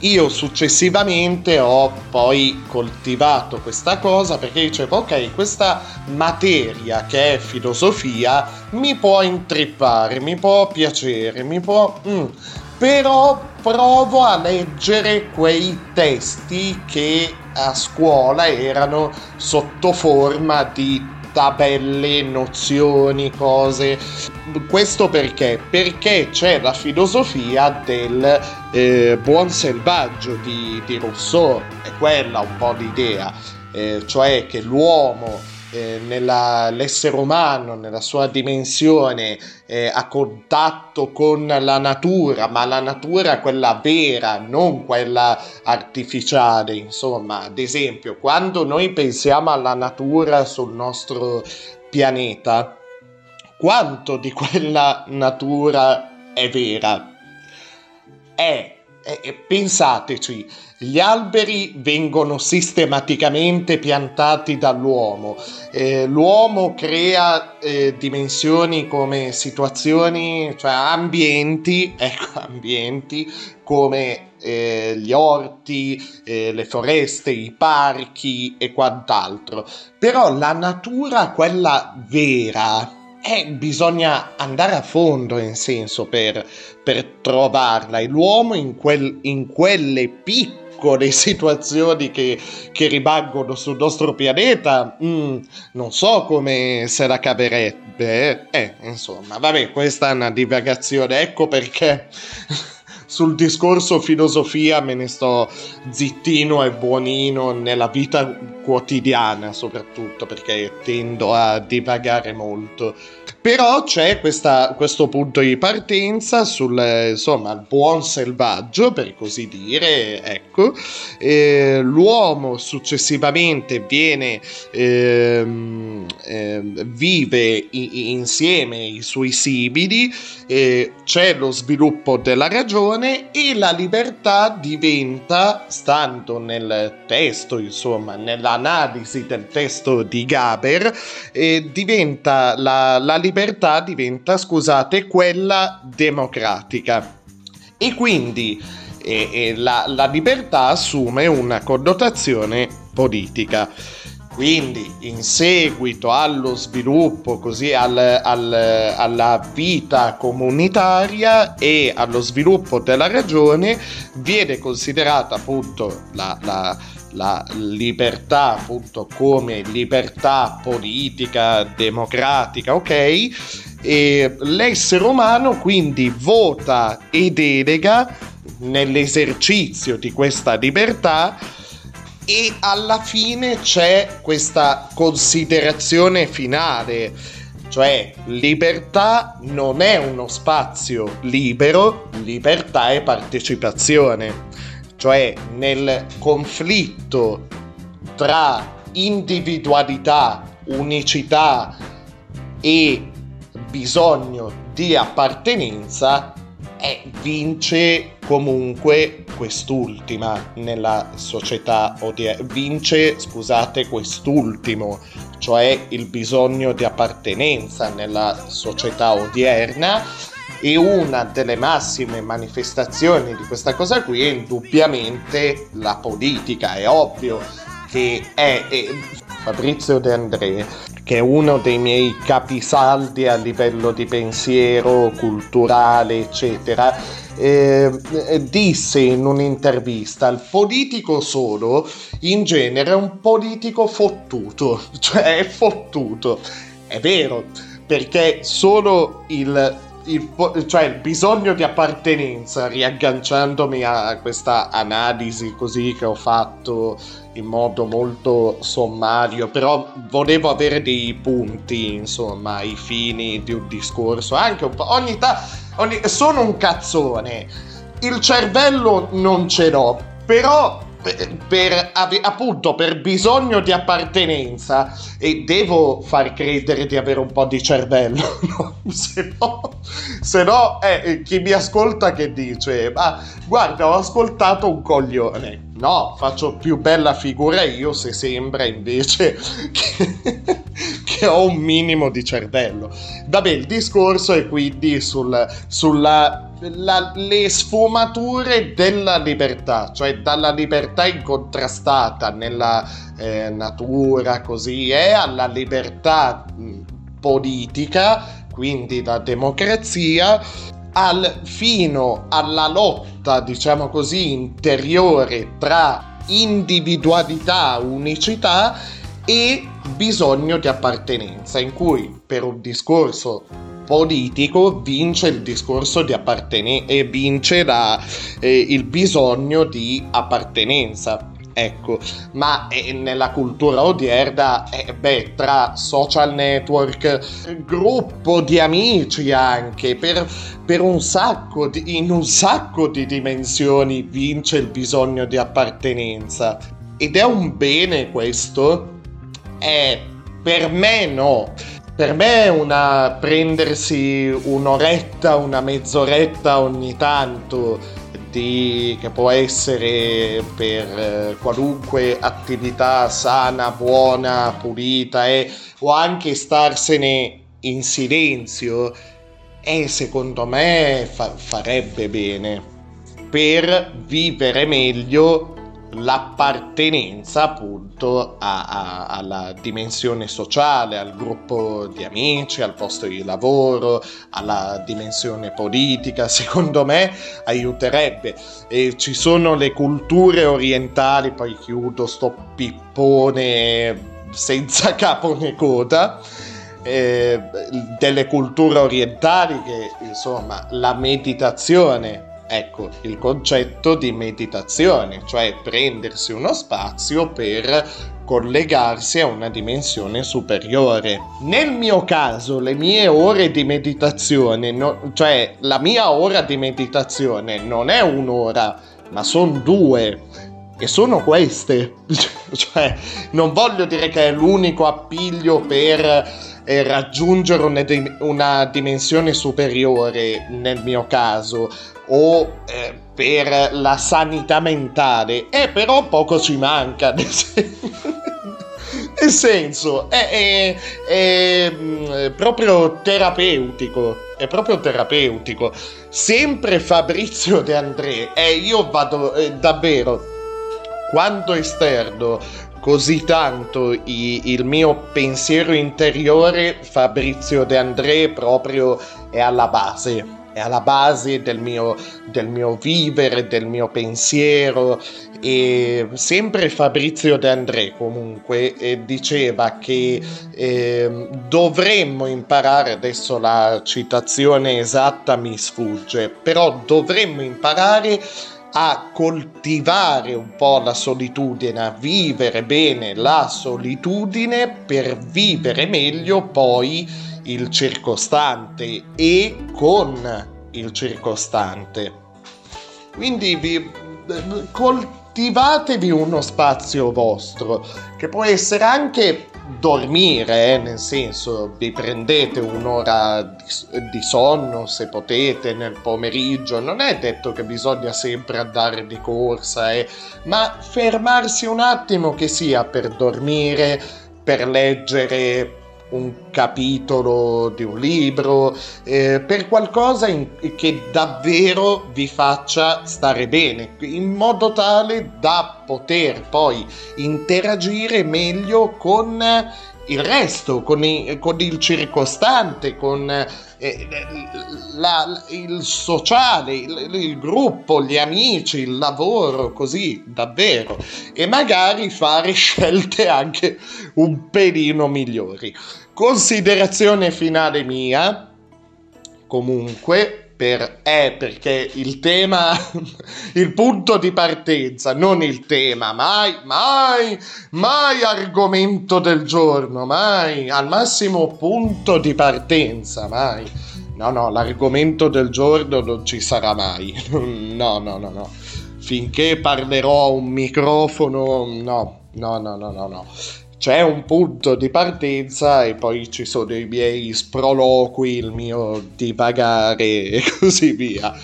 Io successivamente ho poi coltivato questa cosa perché dicevo ok, questa materia che è filosofia mi può intrippare, mi può piacere, mi può... Mm, però provo a leggere quei testi che a scuola erano sotto forma di tabelle, nozioni, cose. Questo perché? Perché c'è la filosofia del eh, buon selvaggio di, di Rousseau, è quella un po' l'idea, eh, cioè che l'uomo eh, nell'essere umano, nella sua dimensione eh, a contatto con la natura, ma la natura quella vera, non quella artificiale. Insomma, ad esempio, quando noi pensiamo alla natura sul nostro pianeta, quanto di quella natura è vera? È eh, pensateci, gli alberi vengono sistematicamente piantati dall'uomo, eh, l'uomo crea eh, dimensioni come situazioni, cioè ambienti, [LAUGHS] ecco, ambienti come eh, gli orti, eh, le foreste, i parchi e quant'altro. Però la natura, quella vera, eh, bisogna andare a fondo in senso per, per trovarla. E l'uomo in, quel, in quelle piccole [LAUGHS] situazioni che, che, rimangono sul nostro pianeta mm, non so come se la caverebbe eh, eh insomma vabbè questa è una divagazione. Ecco perché sul discorso filosofia me ne sto zittino e buonino nella vita quotidiana soprattutto perché tendo a divagare molto. Però c'è questa, questo punto di partenza sul insomma, buon selvaggio, per così dire, ecco. Eh, l'uomo successivamente viene, ehm, eh, vive i, insieme i suoi simili, eh, c'è lo sviluppo della ragione e la libertà diventa, stando nel testo, insomma, nell'analisi del testo di Gaber, eh, diventa la, la libertà libertà diventa, scusate, quella democratica. E quindi eh, eh, la, la libertà assume una connotazione politica. Quindi in seguito allo sviluppo, così al, al, alla vita comunitaria e allo sviluppo della ragione, viene considerata appunto la, la, la libertà appunto come libertà politica, democratica, ok? E l'essere umano quindi vota e delega nell'esercizio di questa libertà e alla fine c'è questa considerazione finale, cioè libertà non è uno spazio libero, libertà è partecipazione, cioè nel conflitto tra individualità, unicità e bisogno di appartenenza eh, vince comunque quest'ultima nella società odierna. Vince, scusate, quest'ultimo, cioè il bisogno di appartenenza nella società odierna. E una delle massime manifestazioni di questa cosa qui è indubbiamente la politica. È ovvio che è, è Fabrizio De André, che è uno dei miei capisaldi a livello di pensiero culturale, eccetera, eh, disse in un'intervista: il politico solo in genere è un politico fottuto, [LAUGHS] cioè è fottuto. È vero, perché solo il il, cioè il bisogno di appartenenza, riagganciandomi a questa analisi così che ho fatto in modo molto sommario, però volevo avere dei punti, insomma, ai fini di un discorso, anche un po'. Ogni tanto. sono un cazzone. Il cervello non ce l'ho, però per, appunto per bisogno di appartenenza e devo far credere di avere un po' di cervello [LAUGHS] no? se no, se no eh, chi mi ascolta che dice ma guarda ho ascoltato un coglione no faccio più bella figura io se sembra invece [LAUGHS] che, che [LAUGHS] ho un minimo di cervello. Vabbè il discorso è quindi sul, sulla la, le sfumature della libertà, cioè dalla libertà incontrastata nella eh, natura, così è, alla libertà politica, quindi la democrazia, al, fino alla lotta, diciamo così, interiore tra individualità, unicità e bisogno di appartenenza, in cui per un discorso politico vince il discorso di appartenenza e vince la, eh, il bisogno di appartenenza. Ecco, ma eh, nella cultura odierna, eh, beh, tra social network, gruppo di amici anche, per, per un sacco di, in un sacco di dimensioni vince il bisogno di appartenenza. Ed è un bene questo? Eh, per me no. Per me una prendersi un'oretta, una mezz'oretta ogni tanto di, che può essere per eh, qualunque attività sana, buona, pulita eh, o anche starsene in silenzio e secondo me fa- farebbe bene per vivere meglio l'appartenenza appunto a, a, alla dimensione sociale, al gruppo di amici, al posto di lavoro, alla dimensione politica, [LAUGHS] secondo me aiuterebbe. E ci sono le culture orientali, poi chiudo sto pippone senza [LAUGHS] capo né coda. Eh, delle culture orientali che insomma la meditazione ecco il concetto di meditazione, cioè prendersi uno spazio per collegarsi a una dimensione superiore. Nel mio caso, le mie ore di meditazione, no, cioè la mia ora di meditazione non è un'ora, ma sono due. E sono queste. [LAUGHS] cioè, non voglio dire che è l'unico appiglio per eh, raggiungere una, una, dimensione superiore nel mio caso o eh, per la sanità mentale. E però poco ci manca [LAUGHS] nel senso è, è, è, mm, proprio terapeutico è proprio terapeutico. Sempre Fabrizio De André e io vado eh, davvero quando esterno così tanto i- il mio pensiero interiore, Fabrizio De André proprio è alla base. È alla base del mio, del mio vivere, del mio pensiero. E sempre Fabrizio De André comunque eh, diceva che eh, dovremmo imparare, adesso la citazione esatta mi sfugge, però dovremmo imparare a coltivare un po' la solitudine, a vivere bene la solitudine per vivere meglio poi il circostante e con il circostante. Quindi vi coltivatevi uno spazio vostro, che può essere anche dormire, eh, nel senso vi prendete un'ora di, di, sonno se potete nel pomeriggio, non è detto che bisogna sempre andare di corsa, eh, ma fermarsi un attimo che sia per dormire, per leggere un capitolo di un libro, eh, per qualcosa in, che davvero vi faccia stare bene, in modo tale da poter poi interagire meglio con il resto, con, i, con il circostante, con eh, la, il sociale, il, il, gruppo, gli amici, il lavoro, così davvero, e magari fare scelte anche un pelino migliori. Considerazione finale mia, comunque, per, è perché il tema, [LAUGHS] il punto di partenza, non il tema, mai, mai, mai argomento del giorno, mai, al massimo punto di partenza, mai. No, no, l'argomento del giorno non ci sarà mai. [LAUGHS] No, no, no, no. Finché parlerò a un microfono, no, no, no, no, no, no c'è un punto di partenza e poi ci sono i miei sproloqui, il mio divagare [LAUGHS] e così via.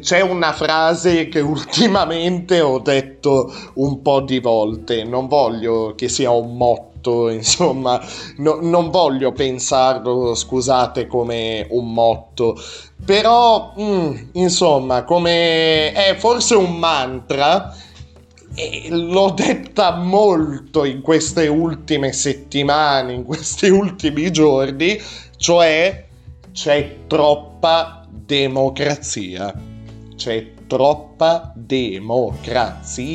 C'è una frase che ultimamente ho detto un po' di volte, non voglio che sia un motto, [LAUGHS] insomma, no, non voglio pensarlo, scusate, come un motto, però, mm, insomma, come è forse un mantra e l'ho detta molto in queste ultime settimane, in questi ultimi giorni, cioè c'è troppa democrazia. C'è troppa democrazia.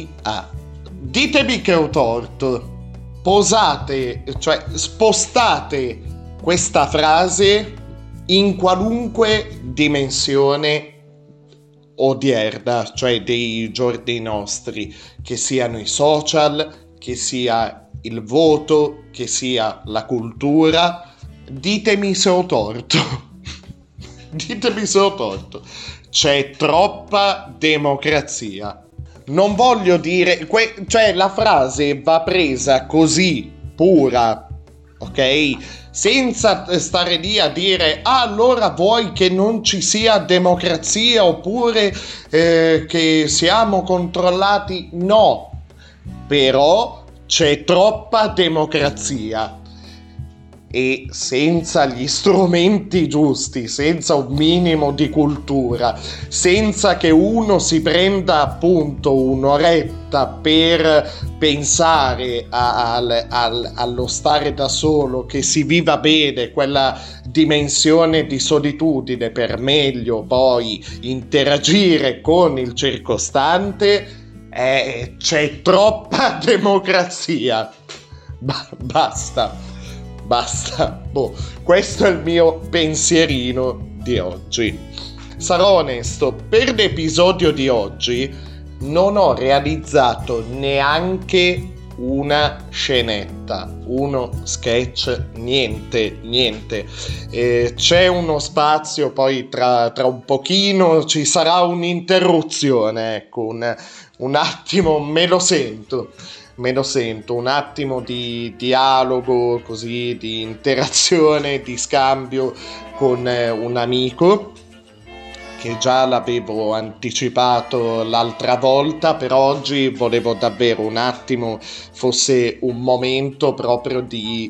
Ditemi che ho torto. Posate, cioè spostate questa frase in qualunque dimensione odierna, cioè dei giorni nostri, che siano i social, che sia il voto, che sia la cultura. Ditemi se ho torto. [LAUGHS] Ditemi se ho torto. C'è troppa democrazia. Non voglio dire, que- cioè la frase va presa così, pura, ok? Senza stare lì a dire ah, allora vuoi che non ci sia democrazia oppure eh, che siamo controllati? No, però c'è troppa democrazia e senza gli strumenti giusti, senza un minimo di cultura, senza che uno si prenda appunto un'oretta per pensare a, al, al, allo stare da solo, che si viva bene quella dimensione di solitudine per meglio poi interagire con il circostante, eh, c'è troppa [LAUGHS] democrazia. Ba- basta. Basta. [LAUGHS] Boh, questo è il mio pensierino di oggi. Sarò onesto, per l'episodio di oggi non ho realizzato neanche una scenetta, uno sketch, niente, niente. Eh, c'è uno spazio, poi tra, tra, un pochino ci sarà un'interruzione, ecco, un, un attimo me lo sento me lo sento, un attimo di dialogo, così, di interazione, di scambio con eh, un amico che già l'avevo anticipato l'altra volta, per oggi volevo davvero un attimo fosse un momento proprio di,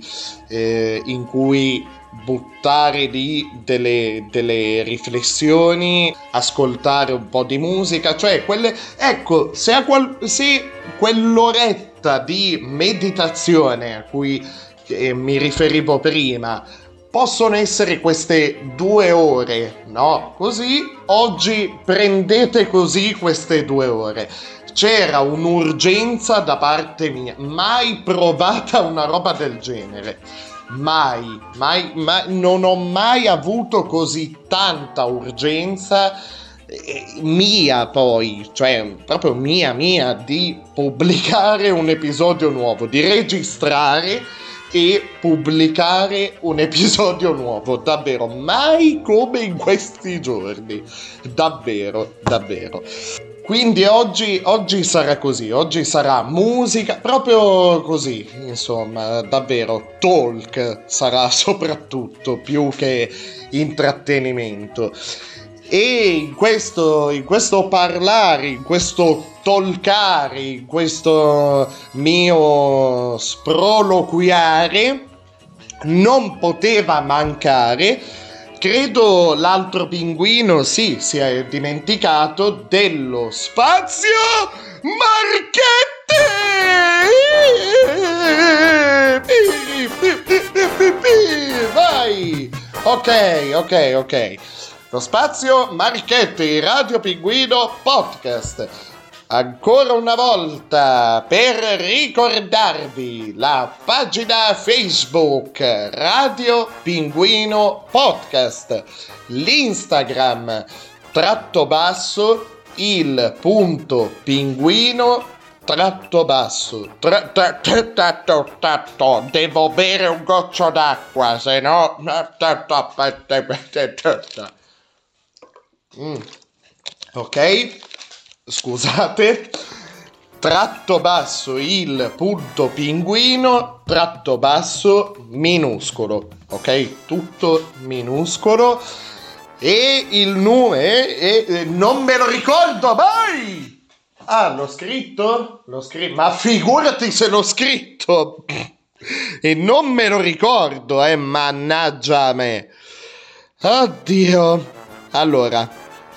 eh, in cui buttare lì delle, delle, riflessioni, ascoltare un po' di musica, cioè quelle, ecco, se, qual, se quell'oretta sorta di meditazione a cui eh, mi riferivo prima possono essere queste due ore, no? Così oggi prendete così queste due ore. C'era un'urgenza da parte mia, mai provata una roba del genere. Mai, mai, mai, non ho mai avuto così tanta urgenza mia poi, cioè proprio mia mia, di pubblicare un episodio nuovo, di registrare e pubblicare un episodio nuovo, davvero, mai come in questi giorni, davvero, davvero. Quindi oggi, oggi sarà così, oggi sarà musica, proprio così, insomma, davvero, talk sarà [LAUGHS] soprattutto più che intrattenimento. E in questo, in questo parlare, in questo tolcare, in questo mio sproloquiare, non poteva mancare, credo l'altro pinguino, sì, si è dimenticato dello spazio Marchetti! Vai! Ok, ok, ok. Lo spazio Marchetti, Radio Pinguino Podcast. Ancora una volta per ricordarvi la pagina Facebook Radio Pinguino Podcast, l'Instagram tratto basso il punto pinguino tratto basso. Tra, tra, tra, tra, devo bere un goccio d'acqua se no Mm. Ok, scusate. Tratto basso il punto pinguino, tratto basso minuscolo. Ok, tutto minuscolo. E il numero... E, e, non me lo ricordo mai! Ah, l'ho scritto? L'ho scritto. Ma figurati se l'ho scritto! e non me lo ricordo, eh, mannaggia a me. Oddio. Allora,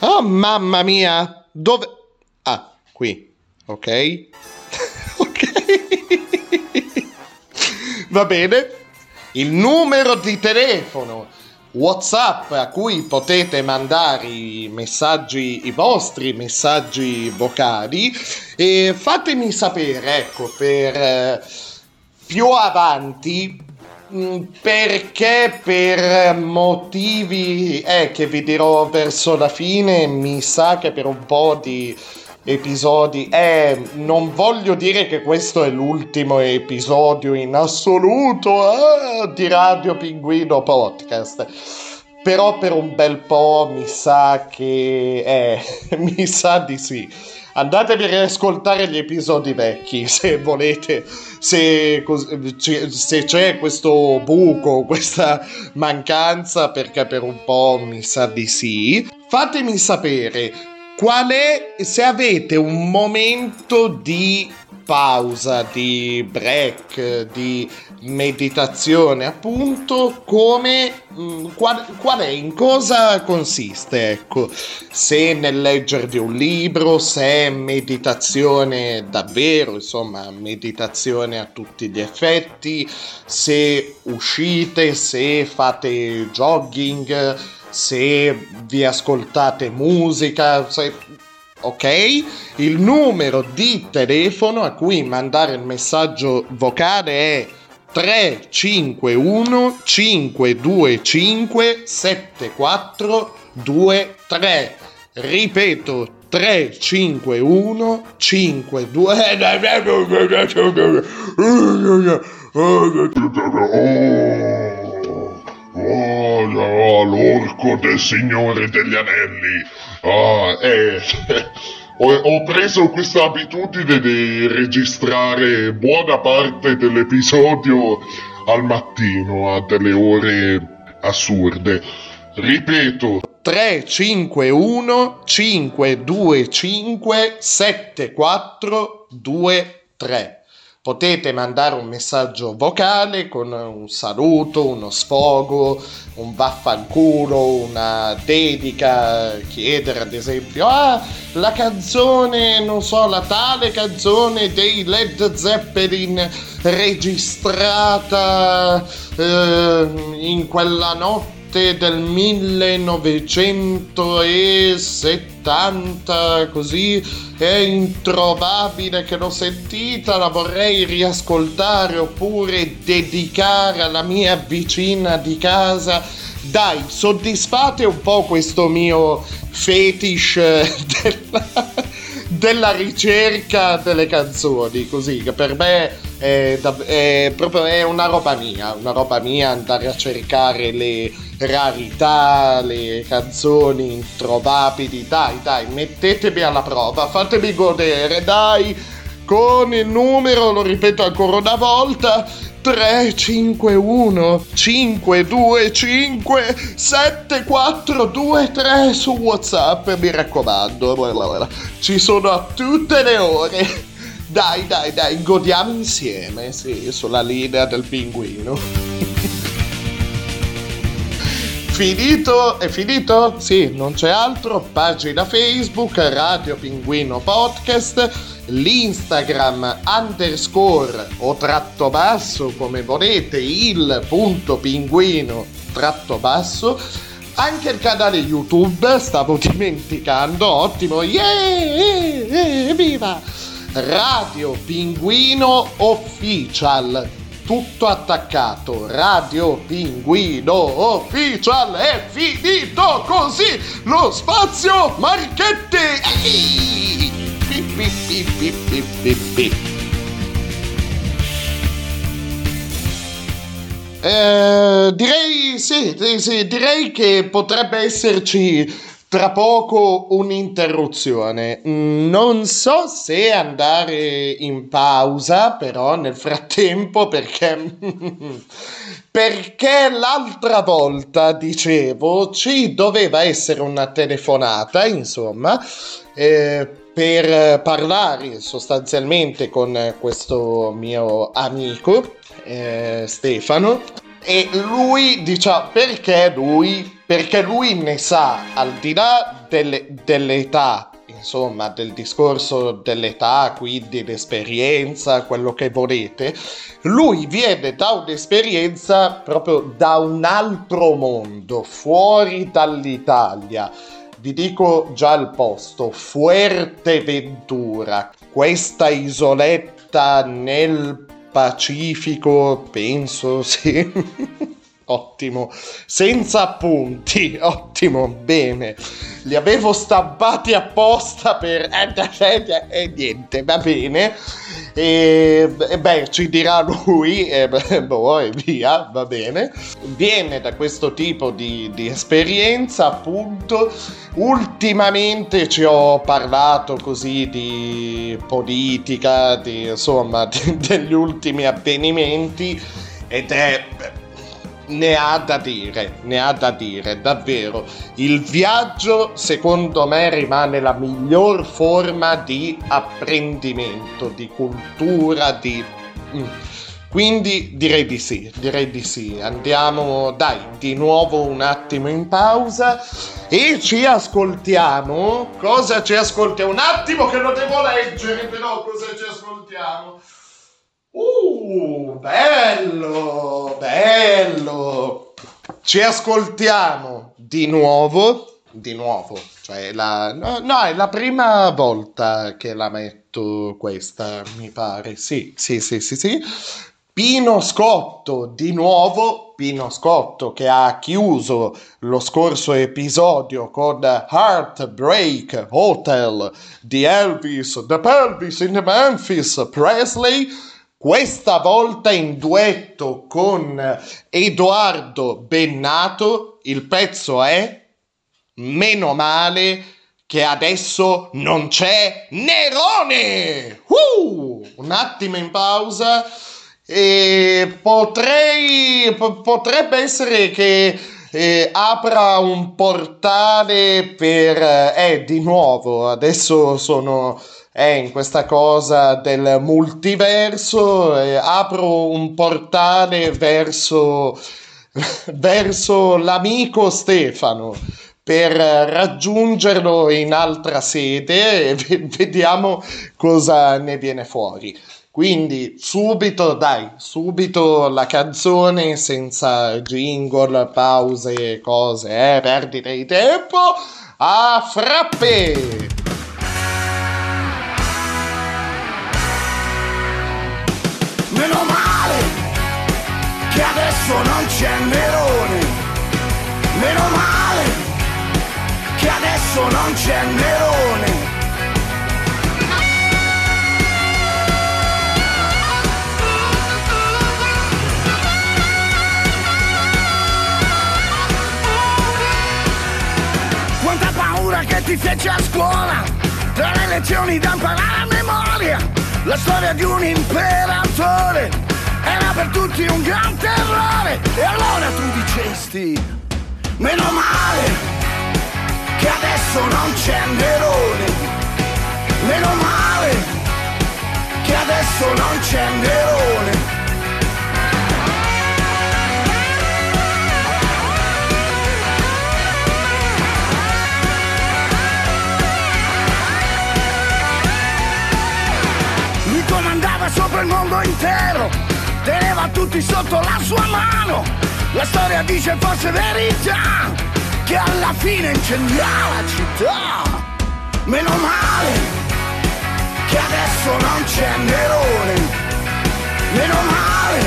oh mamma mia, dove... Ah, qui, ok? [LAUGHS] ok. [LAUGHS] Va bene. Il numero di telefono WhatsApp a cui potete mandare i messaggi, i vostri messaggi vocali e fatemi sapere, ecco, per eh, più avanti perché per motivi eh, che vi dirò verso la fine, mi sa che per un po' di episodi, eh, non voglio dire che questo è l'ultimo episodio in assoluto eh, di Radio Pinguino Podcast. Però per un bel po' mi sa che... Eh, [LAUGHS] mi sa di sì andatevi a riascoltare gli episodi vecchi [LAUGHS] se volete, se, se, c'è questo buco, questa mancanza, perché per un po' mi sa di sì. Fatemi sapere qual è, se avete un momento di pausa, di break, di meditazione, appunto, come mm, qual, qual, è, in cosa consiste, ecco, se nel leggere di un libro, se è meditazione davvero, insomma, meditazione a tutti gli effetti, se uscite, se fate jogging, se vi ascoltate musica, se ok? Il numero di telefono a cui mandare il messaggio vocale è 351 525 7423. Ripeto 351 52 Oh, oh, l'orco del Signore degli Anelli. Ah, eh, [LAUGHS] ho, ho, preso questa abitudine di registrare buona parte dell'episodio al mattino a delle ore assurde. Ripeto. 351 525 7423 Potete mandare un messaggio vocale con un saluto, uno sfogo, un vaffanculo, una dedica, chiedere ad esempio, ah, la canzone, non so, la tale canzone dei Led Zeppelin registrata eh, in quella notte del 1970 così è introvabile che l'ho sentita la vorrei riascoltare oppure dedicare alla mia vicina di casa. Dai soddisfate un po' questo mio fetish della, della ricerca delle canzoni così che per me è, è proprio è una roba mia una roba mia andare a cercare le rarità, le canzoni introvabili. Dai, dai, mettetemi alla prova, fatemi godere, dai, con il numero, lo ripeto ancora una volta. 351 525 7423 su WhatsApp, mi raccomando. Ci sono a tutte le ore. Dai, dai, dai, godiamo insieme, sì, sulla linea del pinguino. Finito? È finito? Sì, non c'è altro. Pagina Facebook, Radio Pinguino Podcast, l'Instagram underscore o tratto basso, come volete, il punto pinguino tratto basso. Anche il canale YouTube, stavo [LAUGHS] dimenticando, ottimo, yeah, viva! Radio Pinguino Official tutto attaccato. Radio Pinguino Official è finito così lo spazio Marchette. Eh, direi sì, sì, direi che potrebbe esserci tra poco un'interruzione. Non so se andare in pausa, però nel frattempo perché [LAUGHS] perché l'altra volta dicevo ci doveva essere una telefonata, insomma, eh, per parlare sostanzialmente con questo mio amico eh, Stefano. E lui diciamo perché lui? Perché lui ne sa al di là delle, dell'età insomma del discorso dell'età quindi l'esperienza quello che volete lui viene da un'esperienza proprio da un altro mondo fuori dall'Italia vi dico già il posto Fuerteventura questa isoletta nel Pacifico, penso, sì. [LAUGHS] Ottimo, senza appunti, [LAUGHS] ottimo, bene. Li avevo stampati apposta per... [LAUGHS] E niente, va bene. E, e beh, ci dirà lui, [LAUGHS] e boh, e via, va bene. Viene da questo tipo di, di esperienza, appunto. Ultimamente ci ho parlato così di politica, di, insomma, di, degli ultimi avvenimenti ed è ne ha da dire, ne ha da dire, davvero. Il viaggio, secondo me, rimane la miglior forma di apprendimento, di cultura, di... Mm. Quindi direi di sì, direi di sì. Andiamo, dai, di nuovo un attimo in pausa e ci ascoltiamo. Cosa ci ascoltiamo? Un attimo che lo devo leggere, però cosa ci ascoltiamo? Uh, bello, bello. Ci ascoltiamo di nuovo, di nuovo, cioè la, no, no, è la prima volta che la metto questa, mi pare. Sì, sì, sì, sì, sì. Pino Scotto, di nuovo, Pino Scotto che ha chiuso lo scorso episodio con Heartbreak Hotel di Elvis, The Pelvis in Memphis Presley questa volta in duetto con Edoardo Bennato. Il pezzo è Meno male che adesso non c'è Nerone. Uh, un attimo in pausa e potrei potrebbe essere che eh, apra un portale per eh di nuovo adesso sono è in questa cosa del multiverso, eh, apro un portale verso, [LAUGHS] verso l'amico Stefano per raggiungerlo in altra sede e [LAUGHS] ve- vediamo cosa ne viene fuori. Quindi subito, dai, subito la canzone senza jingle, pause, cose, eh, perdite di tempo. A frappe! Non c'è Nerone. Meno male che adesso non c'è Nerone. Quanta paura che ti fece a scuola Tra le lezioni da imparare a memoria La storia di un imperatore Era per tutti un gran terrore. E allora tu dicesti Meno male Che adesso non c'è Nerone. Meno male Che adesso non c'è Nerone. Comandava sopra il mondo intero, teneva tutti sotto la sua mano. La storia dice forse verità, che alla fine incendiò la città. Meno male che adesso non c'è Nerone. Meno male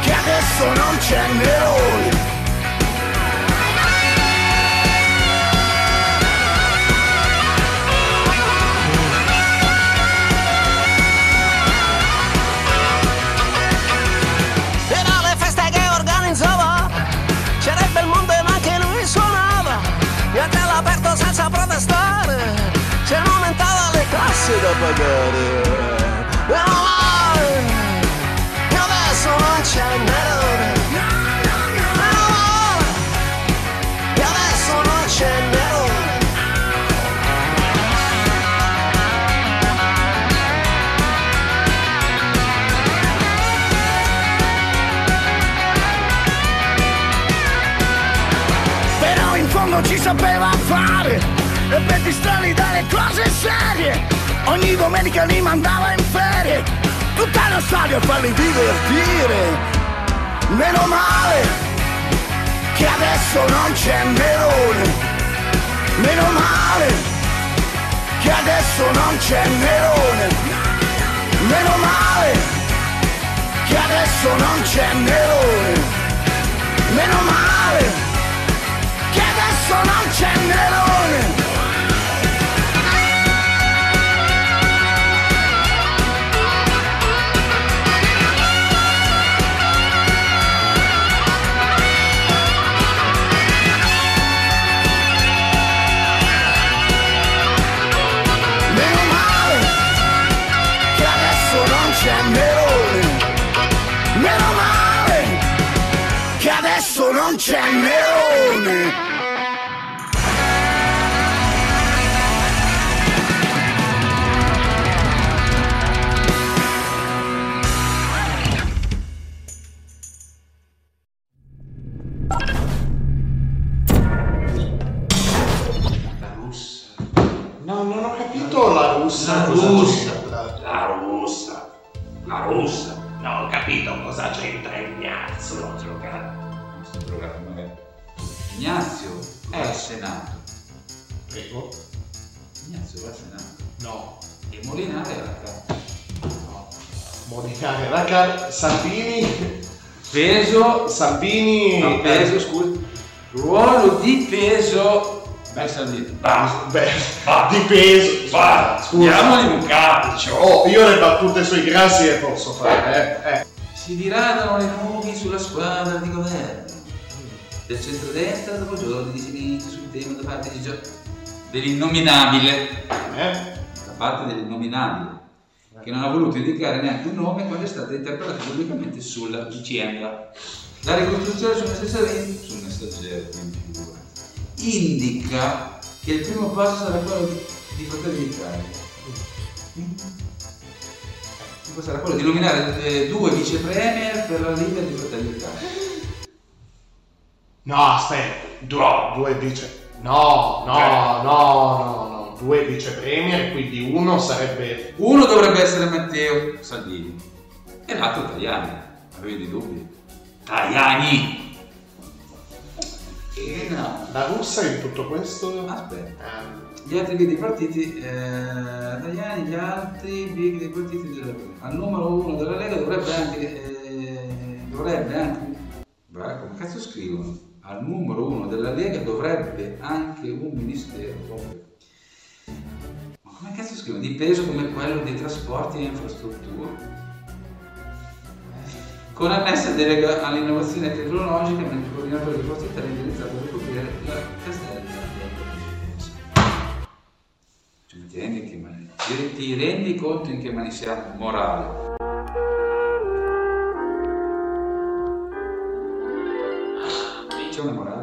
che adesso non c'è Nerone. Tasse da pagare. Che adesso non c'è Nerone. Che adesso non c'è Nerone. però in fondo ci sapeva fare e per distrarli dalle cose serie ogni domenica li mandava in ferie. Tutta lo stadio a farli divertire. Meno male che adesso non c'è Nerone. Meno male che adesso non c'è Nerone. Meno male che adesso non c'è Nerone. Meno male che adesso non c'è Nerone. Adesso Peso. Salvini. No, peso, scusa. Ruolo di peso. Messo lì. Basta. Beh, di peso. Va, Scusa. andiamo in un calcio. Oh, io le battute sui grassi le posso fare, eh. eh. Si diradano le nubi sulla squadra di governo del centrodestra dopo giorni di silenzio sul tema da parte di Gio... dell'innominabile. Da parte dell'innominabile, che non ha voluto indicare neanche un nome quando è stata interpellata pubblicamente sulla vicenda. La ricostruzione sul messaggero, sul messaggero, indica che il primo passo sarà quello di, di Fratelli d'Italia era quello di nominare eh, due vice premier per la Lega di Fratelli d'Italia. No, aspetta, due, due vice... No, no, no, no, no, due vice premier, quindi uno sarebbe... Uno dovrebbe essere Matteo Salvini e l'altro Tajani. Avevi dei dubbi? Tajani! E no, la russa in tutto questo... Aspetta. Ah, Gli altri big dei partiti, eh, Tajani, gli altri big dei partiti della Lega. Al numero uno della Lega dovrebbe anche, eh, dovrebbe anche, beh, come cazzo scrivono? Al numero uno della Lega dovrebbe anche un ministero. Ma come cazzo scrivono? Di peso come quello dei trasporti e infrastrutture. Con annessa delega all'innovazione tecnologica nel coordinatore di Forza Italia indirizzato a ricoprire la Castellana cioè, ti, rendi che mani- ti- rendi conto in che mani siamo morali? C'è una morale?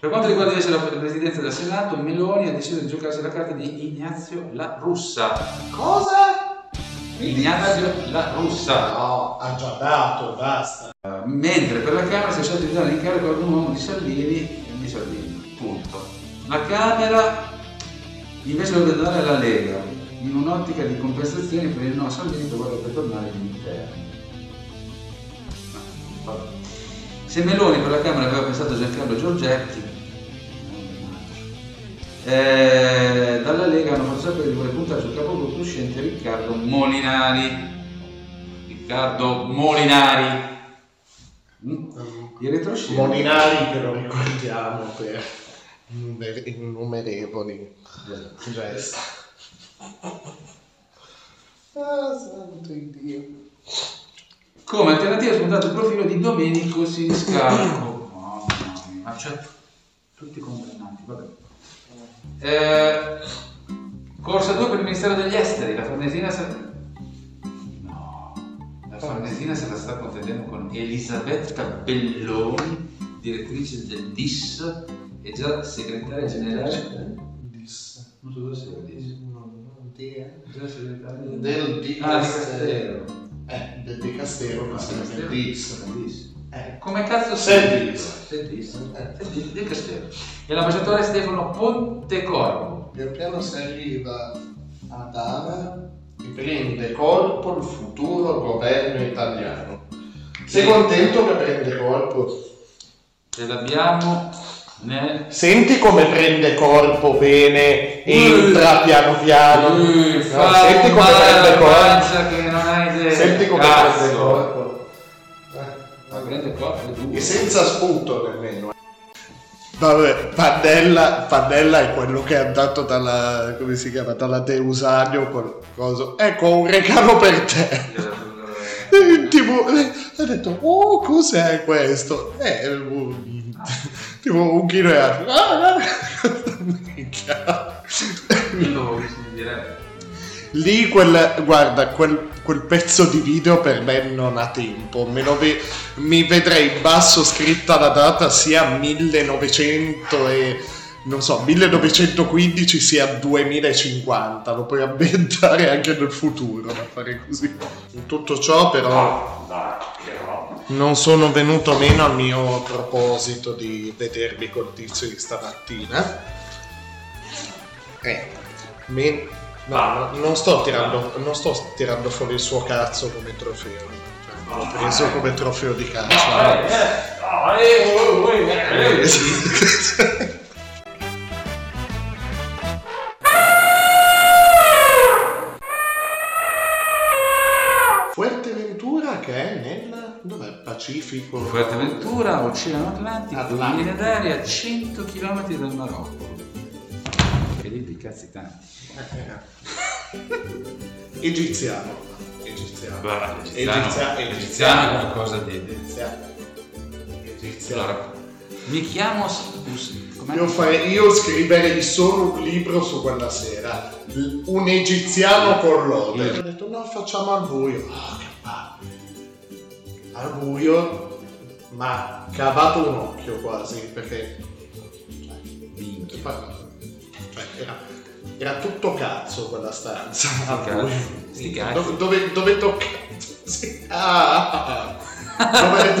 Per quanto riguarda invece la presidenza del Senato, Meloni ha deciso di giocarsi la carta di Ignazio La Russa. Cosa? Ignazio La Russa. No, ha già dato, basta. Uh, mentre per la Camera si è scelto di dare l'incarico ad un uomo di Salvini e di Salvini. Punto. La Camera invece dovrebbe dare alla Lega in un'ottica di compensazione per il no a Salvini che vorrebbe tornare in interno. Se Meloni per la Camera aveva pensato a Giancarlo Giorgetti, eh, dalla Lega hanno fatto sapere di voler puntare sul capogruppo uscente Riccardo Molinari. Riccardo Molinari. Mm. Il retroscena. Molinari che lo ricordiamo per innumer- innumerevoli gesti. Ah, santo Dio. Come alternativa è spuntato il profilo di Domenico Siniscalco. Mamma mia, ma c'è tutti condannati, vabbè. Eh, corsa 2 per il Ministero degli Esteri, la Farnesina sa... No, la Farnesina se la sta contendendo con Elisabetta Belloni, direttrice del DIS e già segretaria generale... Dis. Non so dove sia il DIS. Già segretaria Del Dicastero. Ah, Dicastero. Eh, del Dicastero, ma sarebbe il Dis. Eh, Come cazzo Sei dis? Sei dis? Sei dis del Castello. E l'ambasciatore Stefano Pontecorvo. Pian piano si arriva a dare e prende colpo il futuro governo italiano. Sei contento che prende colpo? Ce l'abbiamo nel... Senti come prende corpo bene, entra piano piano. Uh, No, senti come prende corpo. pancia che non hai idea. Senti come Cazzo. prende corpo. E senza sputo nemmeno. Vabbè, Pannella, Pannella è quello che è andato dalla, come si chiama, dalla Deusanio col. Ecco, un regalo per te. E tipo, eh, ha detto, oh, cos'è questo? Eh, un- tipo un chilo e altro. Ah, ah. [LAUGHS] Minchia. Io mi direi. Lì quel, guarda, quel, quel pezzo di video per me non ha tempo. Ve- mi vedrei in basso scritta la data sia 1900 e non so, 1915 sia 2050. Lo puoi ambientare anche nel futuro da fare così. In tutto ciò, però, non sono venuto meno al mio proposito di vedermi col tizio di stamattina. Eh, me- no, no, non sto tirando, non sto tirando fuori il suo cazzo come trofeo. Cioè, l'ho preso come trofeo di cazzo. Fuerteventura che è nel dov'è? Pacifico. Fuerteventura, Oceano Atlantico, Atlantico. linea d'aria a 100 km dal Marocco. Lì di cazzi tanti. [LAUGHS] Egiziano. Egiziano. Beh, Egizia- egiziano, egiziano. egiziano è qualcosa di... Egiziano. Egiziano. Allora, mi chiamo... Io, farei- io scriverei solo un libro su quella sera. Un egiziano con lode. Ho detto no, facciamo al buio. Oh, che palle. Al buio, ma cavato un occhio quasi, perché... Cioè, cioè, era Era tutto cazzo quella stanza. [LAUGHS] cazzo. Sti cazzi. Dove, dove, dove tocca... sì. Ah, dove,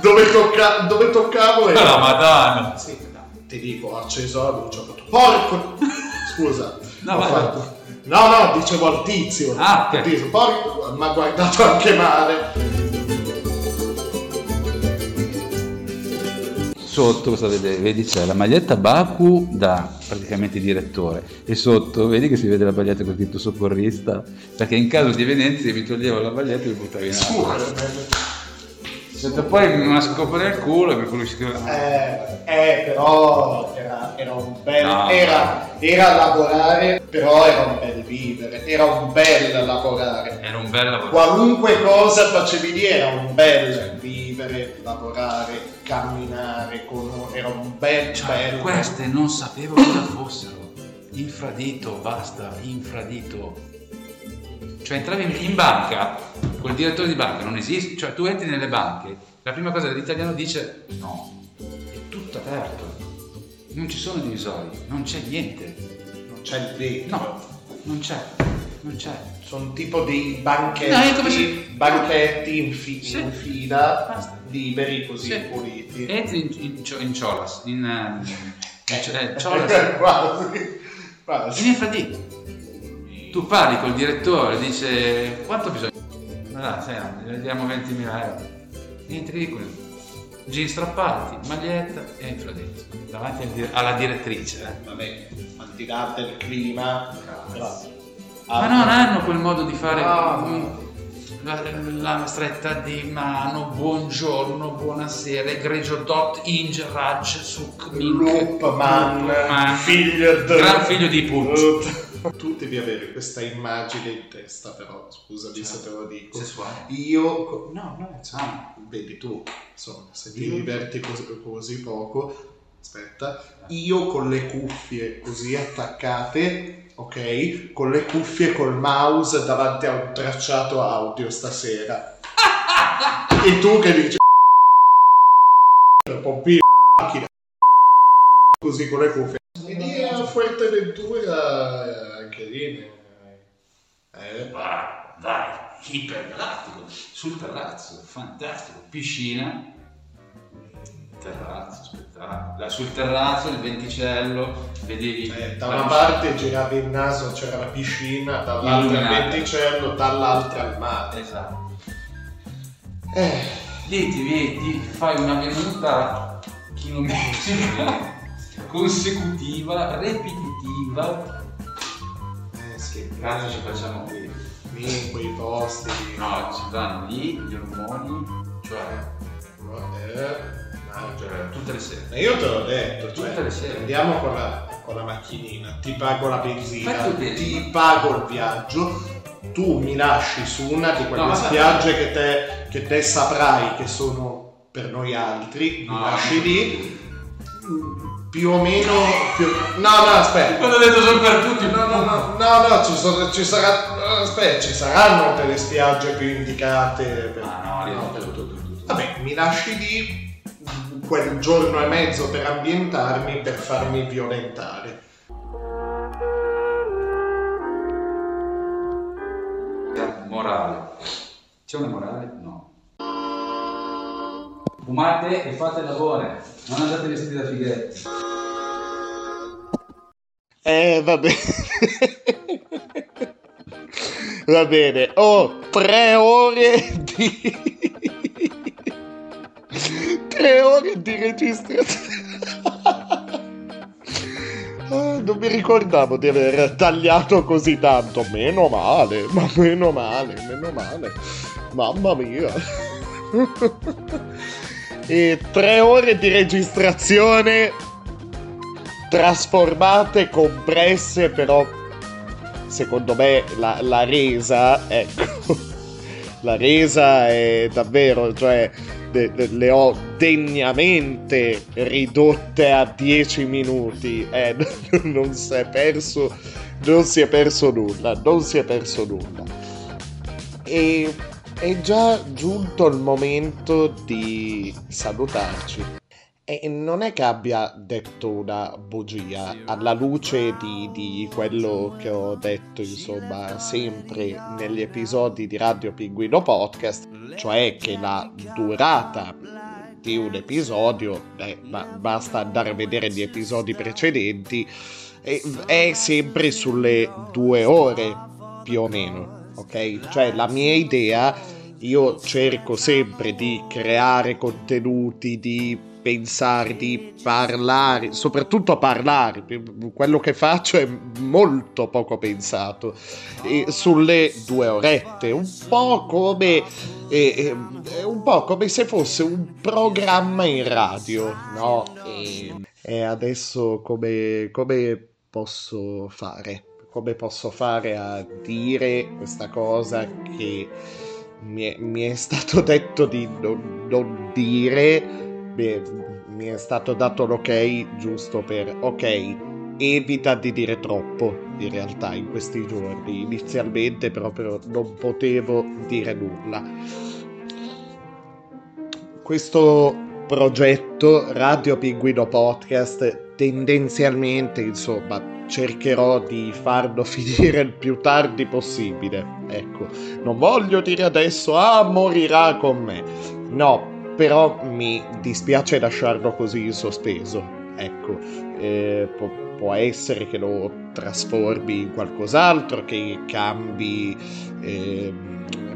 dove, tocca, dove toccavo era... Oh, madonna. Sì, no, ti dico, ho acceso la luce, ho fatto... Porco... Scusa. No, ho vai, fatto... No, no, dicevo al tizio. Ah, ok. Al tizio, porco... Mi ha guardato anche male. Sotto cosa vedi? Vedi c'è la maglietta Baku da praticamente direttore e sotto vedi che si vede la maglietta con scritto soccorrista perché in caso di evenienza mi toglievo la maglietta e mi buttavo in acqua. Sotto poi una scopa nel culo e per quello si Eh, eh, però era, era un bel... No. Era, era lavorare, però era un bel vivere. Era un bel lavorare. Era un bel lavoro. Qualunque cosa facevi lì era un bel vivere, lavorare, camminare, con... era un bel bello. Queste non sapevo cosa fossero. Infradito, basta, infradito. Cioè entravi in- in banca, col direttore di banca non esiste, cioè tu entri nelle banche, la prima cosa che l'italiano dice no, è tutto aperto, non ci sono divisori, non c'è niente. Non c'è il vetro. No, non c'è, non c'è. Sono tipo dei banchetti, No, se- banchetti in, fi- Sì. in fila, Basta. liberi così Sì. puliti. Entri in, in, in Ciolas, in, eh, in Cio- eh, Ciolas, [LAUGHS] quasi, quasi. in infradito. Tu parli col direttore, dice quanto bisogna? Ma dai, sai, no, vediamo 20.000 euro. Entri lì con jeans strappati, maglietta e infradito. Davanti alla direttrice. eh. Vabbè, al di là del clima, però- Ma non hanno quel modo di fare No. mm, la, la stretta di mano, buongiorno, buonasera, egregio dot inge raj suk mink Loopman, Loopman, figlio di... gran figlio di Put. Tu devi avere questa immagine in testa, però, scusami se te lo dico. Sessuale. Io... No, no, Ah. vedi tu, insomma, se ti Io? diverti così, così poco, aspetta, io con le cuffie così attaccate, ok, con le cuffie col mouse davanti a un tracciato audio stasera. e tu che dici pompino macchina. Così con le cuffie. E lì a Fuerteventura eh, anche lì eh, Guarda, dai, ipergalattico, sul terrazzo, fantastico, piscina, terrazzo, Là sul terrazzo, il venticello, vedevi... Eh, da una parte giravi il naso c'era la piscina, dall'altra il venticello, dall'altra il mare. Esatto. Eh, Lì ti, vedi, fai una venuta chilometrica, [LAUGHS] consecutiva, ripetitiva. eh sì, cazzo ci facciamo qui? lì in quei posti. No, ci danno lì gli ormoni, cioè, Eh, no, cioè tutte le sere. Ma io te l'ho detto, cioè, Tutte le sere. andiamo con la, con la macchinina, ti pago la benzina, ti pago il viaggio, tu mi lasci su una di quelle No, spiagge che te, che te saprai che sono per noi altri, mi No. lasci lì, più o meno... Più... No, no, aspetta. Quando ho detto sono per tutti, No, no, no, no, no, ci, sono- ci sarà, aspetta, ci saranno delle spiagge più indicate. Per... Ah, no, lì no. per tutto. Vabbè, mi lasci lì quel giorno e mezzo per ambientarmi, per farmi violentare. Morale. C'è una morale? No. Fumate e fate l'amore, non andate vestiti da fighetti. Eh, va bene. [LAUGHS] va bene. Oh, tre ore di... tre ore di registrazione. Ah, non mi ricordavo di aver tagliato così tanto. Meno male, ma meno male, meno male. Mamma mia. e tre ore di registrazione trasformate, compresse, però secondo me la, la resa, ecco, la resa è davvero, cioè le, le- le ho degnamente ridotte a 10 minuti, eh, [LAUGHS] non si è perso, non si è perso nulla, non si è perso nulla. E è già giunto il momento di salutarci. E non è che abbia detto una bugia alla luce di, di, quello che ho detto, insomma, sempre negli episodi di Radio Pinguino Podcast, cioè che la durata di un episodio, beh, basta andare a vedere gli episodi precedenti, è, è sempre sulle due ore più o meno, ok? Cioè la mia idea, io cerco sempre di creare contenuti, di pensare, di parlare, soprattutto parlare, quello che faccio è molto poco pensato, e sulle due orette, un po' come, eh, un po' come se fosse un programma in radio, no? E, e adesso come, come posso fare? Come posso fare a dire questa cosa che mi è, mi è stato detto di non, non dire? Beh, mi è stato dato l'ok giusto per ok, evita di dire troppo in realtà in questi giorni. Inizialmente proprio non potevo dire nulla. Questo progetto Radio Pinguino Podcast tendenzialmente, insomma, cercherò di farlo [LAUGHS] finire il più tardi possibile. Ecco, non voglio dire adesso ah morirà con me. No, però mi dispiace lasciarlo così in sospeso. Ecco, eh, può, può, essere che lo trasformi in qualcos'altro, che cambi eh,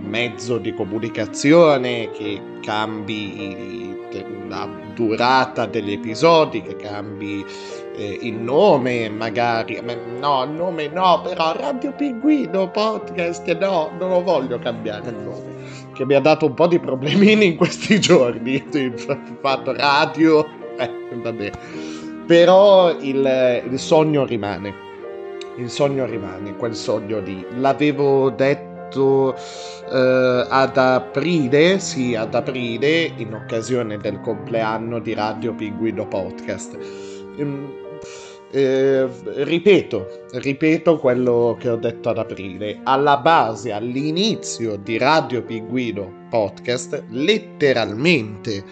mezzo di comunicazione, che cambi la durata degli episodi, che cambi eh, il nome magari. No, il nome no, però Radio Pinguino Podcast no, non lo voglio cambiare il nome che mi ha dato un po' di problemini in questi [LAUGHS] giorni. Il fatto radio, eh, vabbè. Però il, il sogno rimane. Il sogno rimane, quel sogno lì. L'avevo detto eh, ad aprile, sì, ad aprile, in occasione del compleanno di Radio Pinguino Podcast. Um, eh, ripeto, ripeto quello che ho detto ad aprile. Alla base, all'inizio di Radio Pinguino Podcast, letteralmente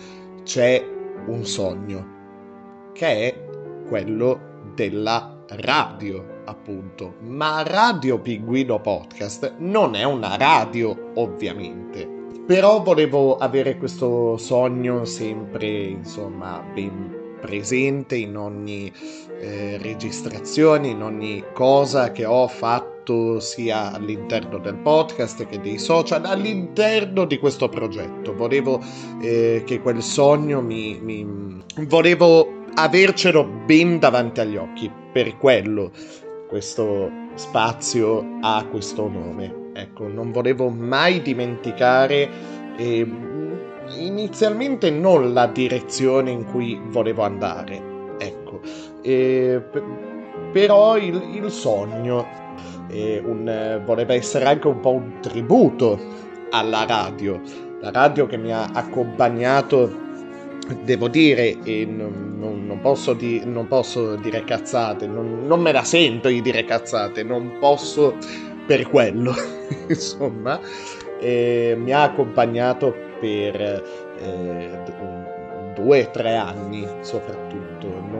c'è un sogno, che è quello della radio, appunto. Ma Radio Pinguino Podcast non è una radio, ovviamente. Però volevo avere questo sogno sempre, insomma, ben presente in ogni eh, registrazione, in ogni cosa che ho fatto sia all'interno del podcast che dei social, all'interno di questo progetto. Volevo eh, che quel sogno mi, mi... volevo avercelo ben davanti agli occhi, per quello questo spazio ha questo nome. Ecco, non volevo mai dimenticare eh, inizialmente non la direzione in cui volevo andare, ecco, e, però il, il sogno un, voleva essere anche un po' un tributo alla radio, la radio che mi ha accompagnato devo dire, e non, non, posso di, non, posso dire cazzate, non, non, me la sento di dire cazzate, non posso per quello, [LAUGHS] insomma, mi ha accompagnato per eh, due tre anni soprattutto.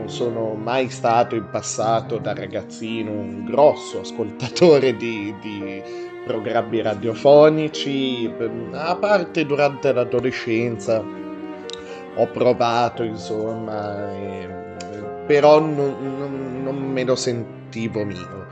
Non sono mai stato in passato da ragazzino un grosso ascoltatore di, di programmi radiofonici, a parte durante l'adolescenza ho provato insomma, e, però non, non, non me lo sentivo mio.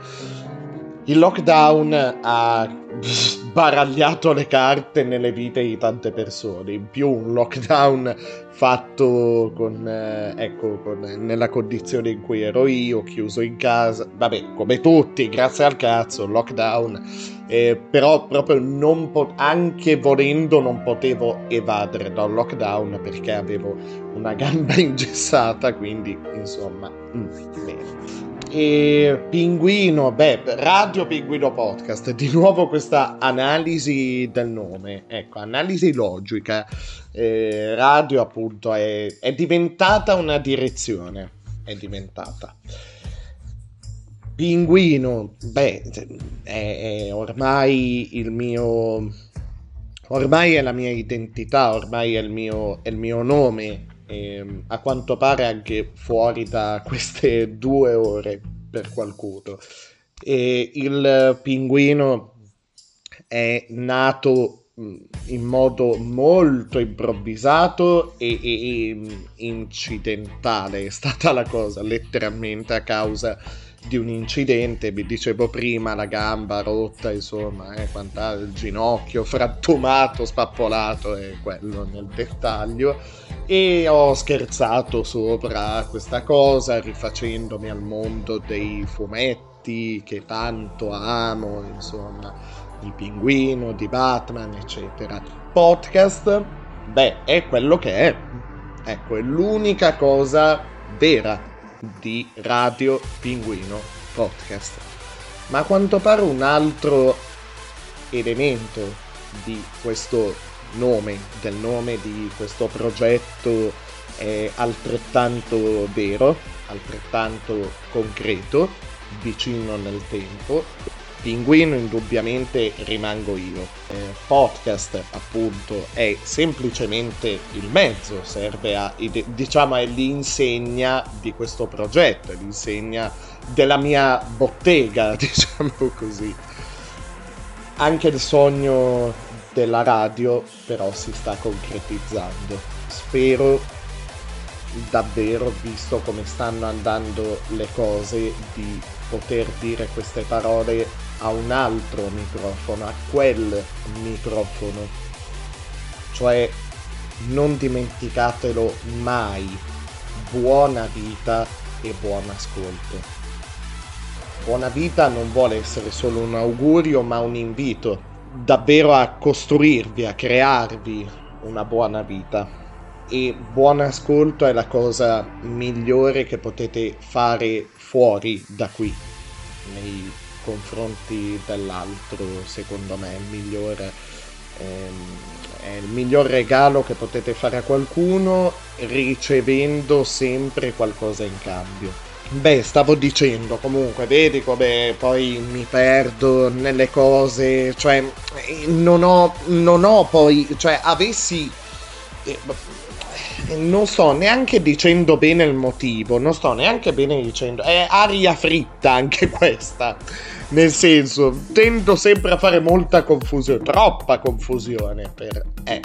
Il lockdown ha sbaragliato le carte nelle vite di tante persone. In più, un lockdown fatto con, eh, ecco, con, nella condizione in cui ero io, chiuso in casa. Vabbè, come tutti, grazie al cazzo, lockdown. Eh, però proprio non po- anche volendo non potevo evadere dal lockdown perché avevo una gamba ingessata, quindi insomma, mm, bene. E Pinguino, beh, Radio Pinguino Podcast, di nuovo questa analisi del nome, ecco, analisi logica. Eh, radio appunto è, è diventata una direzione, è diventata. Pinguino, beh, è, è ormai il mio... Ormai è la mia identità, ormai è il mio, è il mio nome e a quanto pare anche fuori da queste [LAUGHS] due ore per qualcuno. E il pinguino è nato mm, in modo molto improvvisato e, e, e, incidentale. È stata la cosa letteralmente a causa di un incidente. Vi dicevo prima la gamba rotta insomma eh, il ginocchio frattumato spappolato è quello nel dettaglio e ho scherzato sopra questa cosa rifacendomi al mondo dei fumetti che tanto amo insomma di Pinguino, di Batman, eccetera. Podcast, beh, è quello che è. Ecco, è l'unica cosa vera di Radio Pinguino Podcast. Ma a quanto pare un altro elemento di questo nome, del nome di questo progetto è altrettanto vero, altrettanto concreto, vicino nel tempo Pinguino indubbiamente rimango io. Eh, podcast appunto è semplicemente il mezzo, serve a, diciamo, è l'insegna di questo progetto, è l'insegna della mia bottega, [LAUGHS] diciamo così. Anche il sogno della radio però si sta concretizzando. Spero davvero, visto come stanno andando le cose, di poter dire queste parole a un altro microfono, a quel microfono. Cioè, non dimenticatelo mai. Buona vita e buon ascolto. Buona vita non vuole essere solo un augurio, ma un invito davvero a costruirvi, a crearvi una buona vita. E buon ascolto è la cosa migliore che potete fare fuori da qui, nei confronti dell'altro, secondo me, è il migliore. Ehm, è il miglior regalo che potete fare a qualcuno ricevendo sempre qualcosa in cambio. Beh, stavo dicendo comunque, vedi come poi mi perdo nelle cose, cioè non ho, non ho poi, cioè avessi eh, non sto neanche dicendo bene il motivo, non sto neanche bene dicendo, è aria fritta anche [LAUGHS] questa. Nel senso, tendo sempre a fare molta confusione, troppa confusione per eh.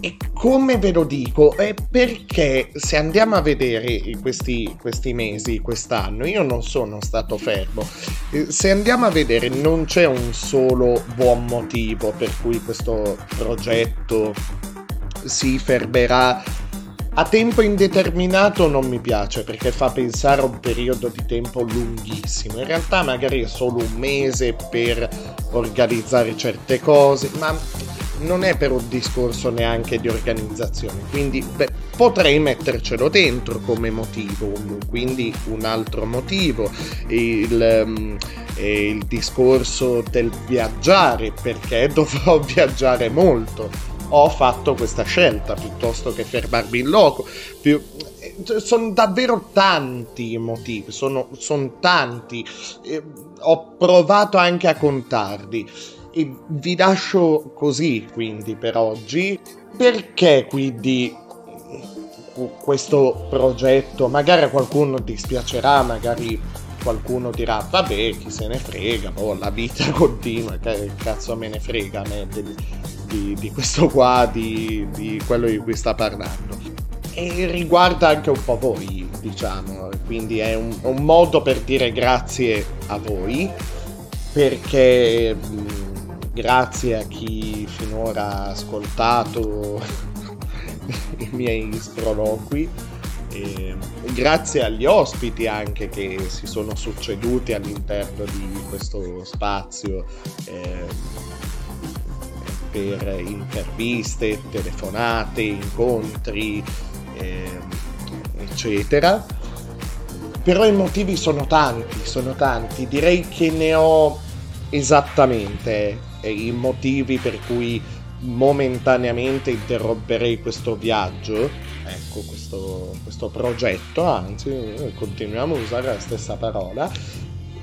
E come ve lo dico, è perché se andiamo a vedere questi, questi, mesi, quest'anno, io non sono stato fermo. Eh, se andiamo a vedere, non c'è un solo buon motivo per cui questo progetto si fermerà a tempo indeterminato non mi piace perché fa pensare a un periodo di tempo lunghissimo. In realtà magari è solo un mese per organizzare certe cose, ma non è per un discorso neanche di organizzazione. Quindi beh, potrei mettercelo dentro come motivo. Quindi un altro motivo. Il, um, il discorso del viaggiare perché [LAUGHS] dovrò viaggiare molto ho fatto questa scelta piuttosto che fermarmi in loco. Più... Eh, sono davvero tanti i motivi, sono, sono tanti. Eh, ho provato anche a contarli. E vi lascio così quindi per oggi. Perché quindi questo progetto? Magari a qualcuno dispiacerà, magari qualcuno dirà vabbè chi se ne frega, boh, la vita [LAUGHS] continua, che cazzo me ne frega me del, di, di questo qua, di, di quello di cui sta parlando. E riguarda anche un po' voi, diciamo, quindi è un, un modo per dire grazie a voi, perché mh, grazie a chi finora ha ascoltato [LAUGHS] i miei sproloqui. E grazie agli ospiti anche che si sono succeduti all'interno di questo spazio. Eh, per interviste, telefonate, incontri, eh, eccetera. Però i motivi sono tanti, sono tanti. Direi che ne ho esattamente eh, i motivi per cui momentaneamente interromperei questo viaggio, ecco questo, questo progetto, anzi continuiamo a usare la stessa parola,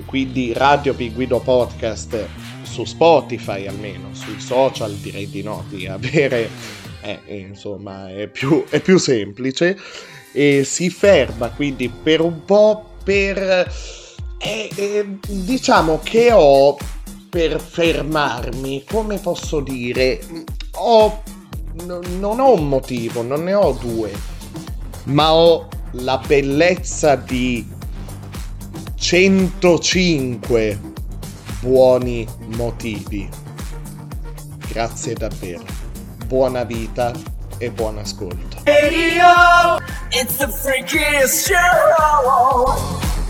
quindi Radio Piguido Podcast su Spotify almeno, sui social direi di no, di avere eh, insomma è più, è più semplice e si ferma quindi per un po' per eh, eh, diciamo che ho per fermarmi come posso dire ho n- non ho un motivo non ne ho due ma ho la bellezza di 105 buoni motivi. Grazie davvero. Buona vita e buon ascolto. Freakiest show.